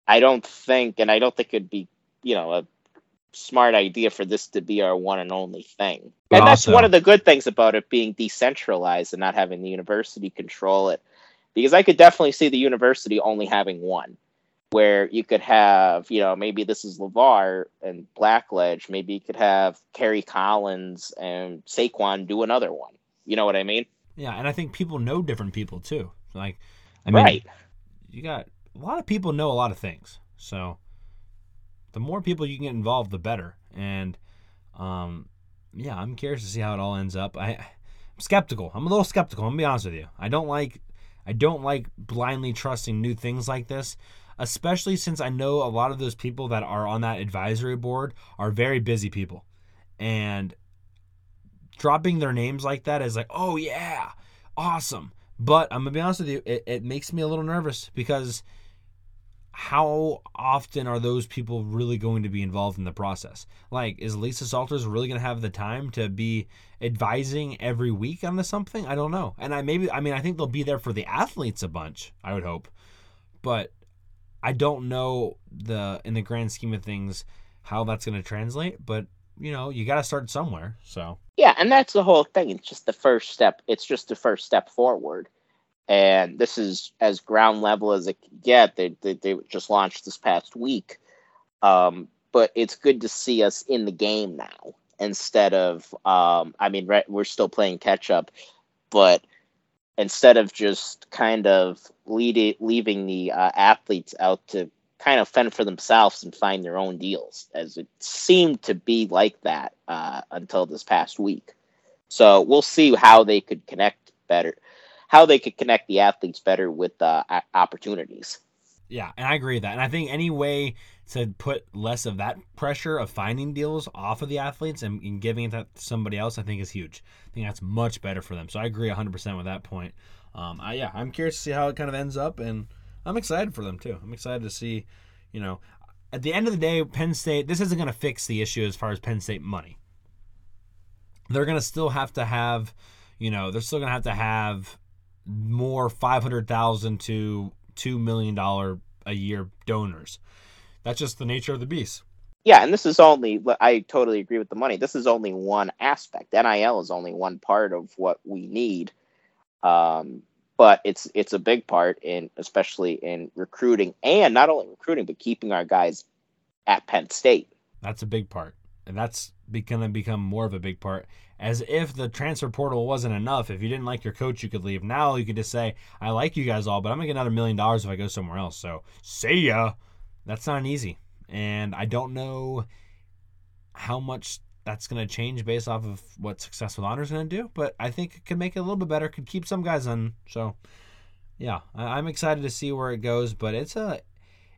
Speaker 2: I don't think, and I don't think it'd be, you know, a smart idea for this to be our one and only thing. And that's one of the good things about it being decentralized and not having the university control it. Because I could definitely see the university only having one, where you could have, you know, maybe this is LaVar and Blackledge. Maybe you could have Kerry Collins and Saquon do another one. You know what I mean?
Speaker 1: Yeah, and I think people know different people too. Like, I mean, right. you got a lot of people know a lot of things. So the more people you can get involved, the better. And um, yeah, I'm curious to see how it all ends up. I, I'm skeptical. I'm a little skeptical. I'm gonna be honest with you. I don't like I don't like blindly trusting new things like this, especially since I know a lot of those people that are on that advisory board are very busy people. And dropping their names like that is like, oh yeah, awesome. But I'm gonna be honest with you, it, it makes me a little nervous because how often are those people really going to be involved in the process? Like, is Lisa Salters really going to have the time to be advising every week on something? I don't know. And I maybe, I mean, I think they'll be there for the athletes a bunch, I would hope. But I don't know the, in the grand scheme of things, how that's going to translate. But, you know, you got to start somewhere. So,
Speaker 2: yeah. And that's the whole thing. It's just the first step. It's just the first step forward and this is as ground level as it can get. They, they, they just launched this past week, um, but it's good to see us in the game now instead of. Um, I mean, we're still playing catch up, but instead of just kind of lead leaving the uh, athletes out to kind of fend for themselves and find their own deals, as it seemed to be like that uh, until this past week. So we'll see how they could connect better how they could connect the athletes better with uh, opportunities.
Speaker 1: Yeah, and I agree with that. And I think any way to put less of that pressure of finding deals off of the athletes and, and giving it to somebody else, I think is huge. I think that's much better for them. So I agree 100% with that point. Um, I, yeah, I'm curious to see how it kind of ends up, and I'm excited for them too. I'm excited to see, you know, at the end of the day, Penn State, this isn't going to fix the issue as far as Penn State money. They're going to still have to have, you know, they're still going to have to have more 500,000 to 2 million dollar a year donors. That's just the nature of the beast.
Speaker 2: Yeah, and this is only I totally agree with the money. This is only one aspect. NIL is only one part of what we need. Um, but it's it's a big part in especially in recruiting and not only recruiting but keeping our guys at Penn State.
Speaker 1: That's a big part. And that's going to become more of a big part as if the transfer portal wasn't enough. If you didn't like your coach, you could leave. Now you could just say, I like you guys all, but I'm going to get another million dollars if I go somewhere else. So see ya. That's not easy. And I don't know how much that's going to change based off of what Success with Honor is going to do, but I think it could make it a little bit better, could keep some guys on. So yeah, I'm excited to see where it goes, but it's a,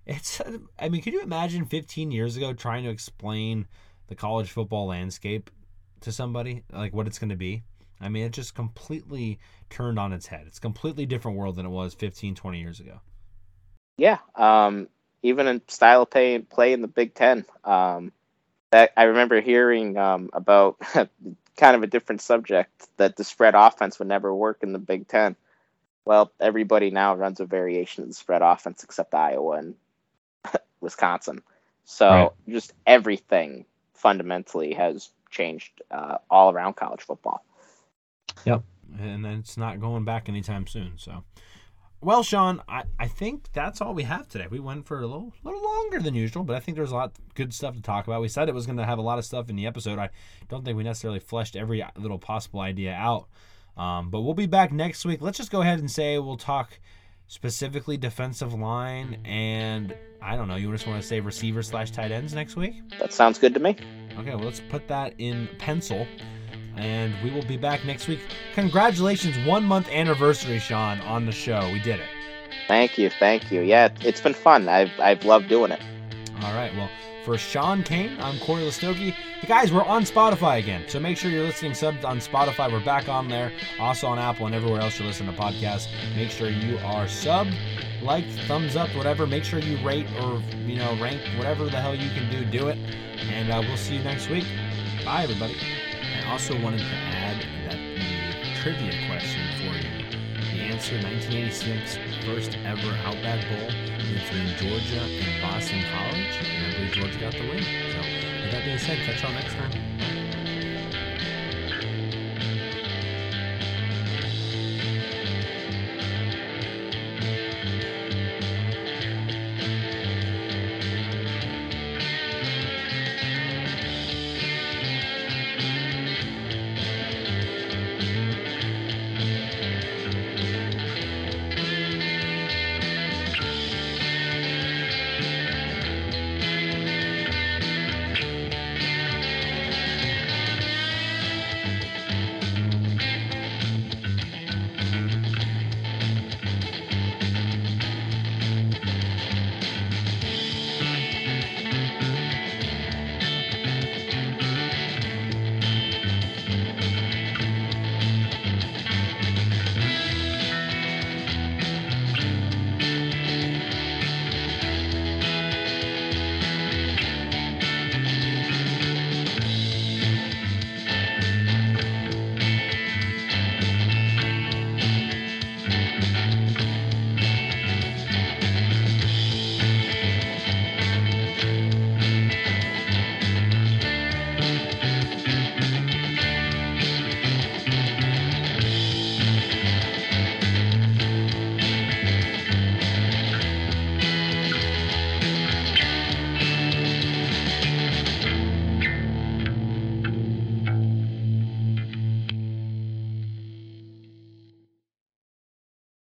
Speaker 1: it's, a, I mean, could you imagine 15 years ago trying to explain the college football landscape to somebody, like what it's going to be. I mean, it just completely turned on its head. It's a completely different world than it was 15, 20 years ago.
Speaker 2: Yeah. Um, even in style of play, play in the Big Ten. Um, that I remember hearing um, about <laughs> kind of a different subject that the spread offense would never work in the Big Ten. Well, everybody now runs a variation of the spread offense except Iowa and <laughs> Wisconsin. So right. just everything fundamentally has changed uh, all around college football.
Speaker 1: Yep, and it's not going back anytime soon. So Well, Sean, I, I think that's all we have today. We went for a little little longer than usual, but I think there's a lot of good stuff to talk about. We said it was going to have a lot of stuff in the episode. I don't think we necessarily fleshed every little possible idea out. Um, but we'll be back next week. Let's just go ahead and say we'll talk specifically defensive line and I don't know. You just want to say receiver slash tight ends next week?
Speaker 2: That sounds good to me.
Speaker 1: Okay, well, let's put that in pencil and we will be back next week. Congratulations, one month anniversary, Sean, on the show. We did it.
Speaker 2: Thank you, thank you. Yeah, it's been fun. I've I've loved doing it.
Speaker 1: All right, well, for Sean Kane, I'm Corey Listoki. Hey guys, we're on Spotify again, so make sure you're listening subbed on Spotify. We're back on there, also on Apple and everywhere else you listen to podcasts. Make sure you are subbed, liked, thumbs up, whatever. Make sure you rate or you know rank whatever the hell you can do. Do it, and uh, we'll see you next week. Bye, everybody. I also wanted to add that the trivia question for you, the answer 1986 first ever Outback Bowl between Georgia and Boston College, and I believe Georgia got the win. So, with that being said, catch y'all next time.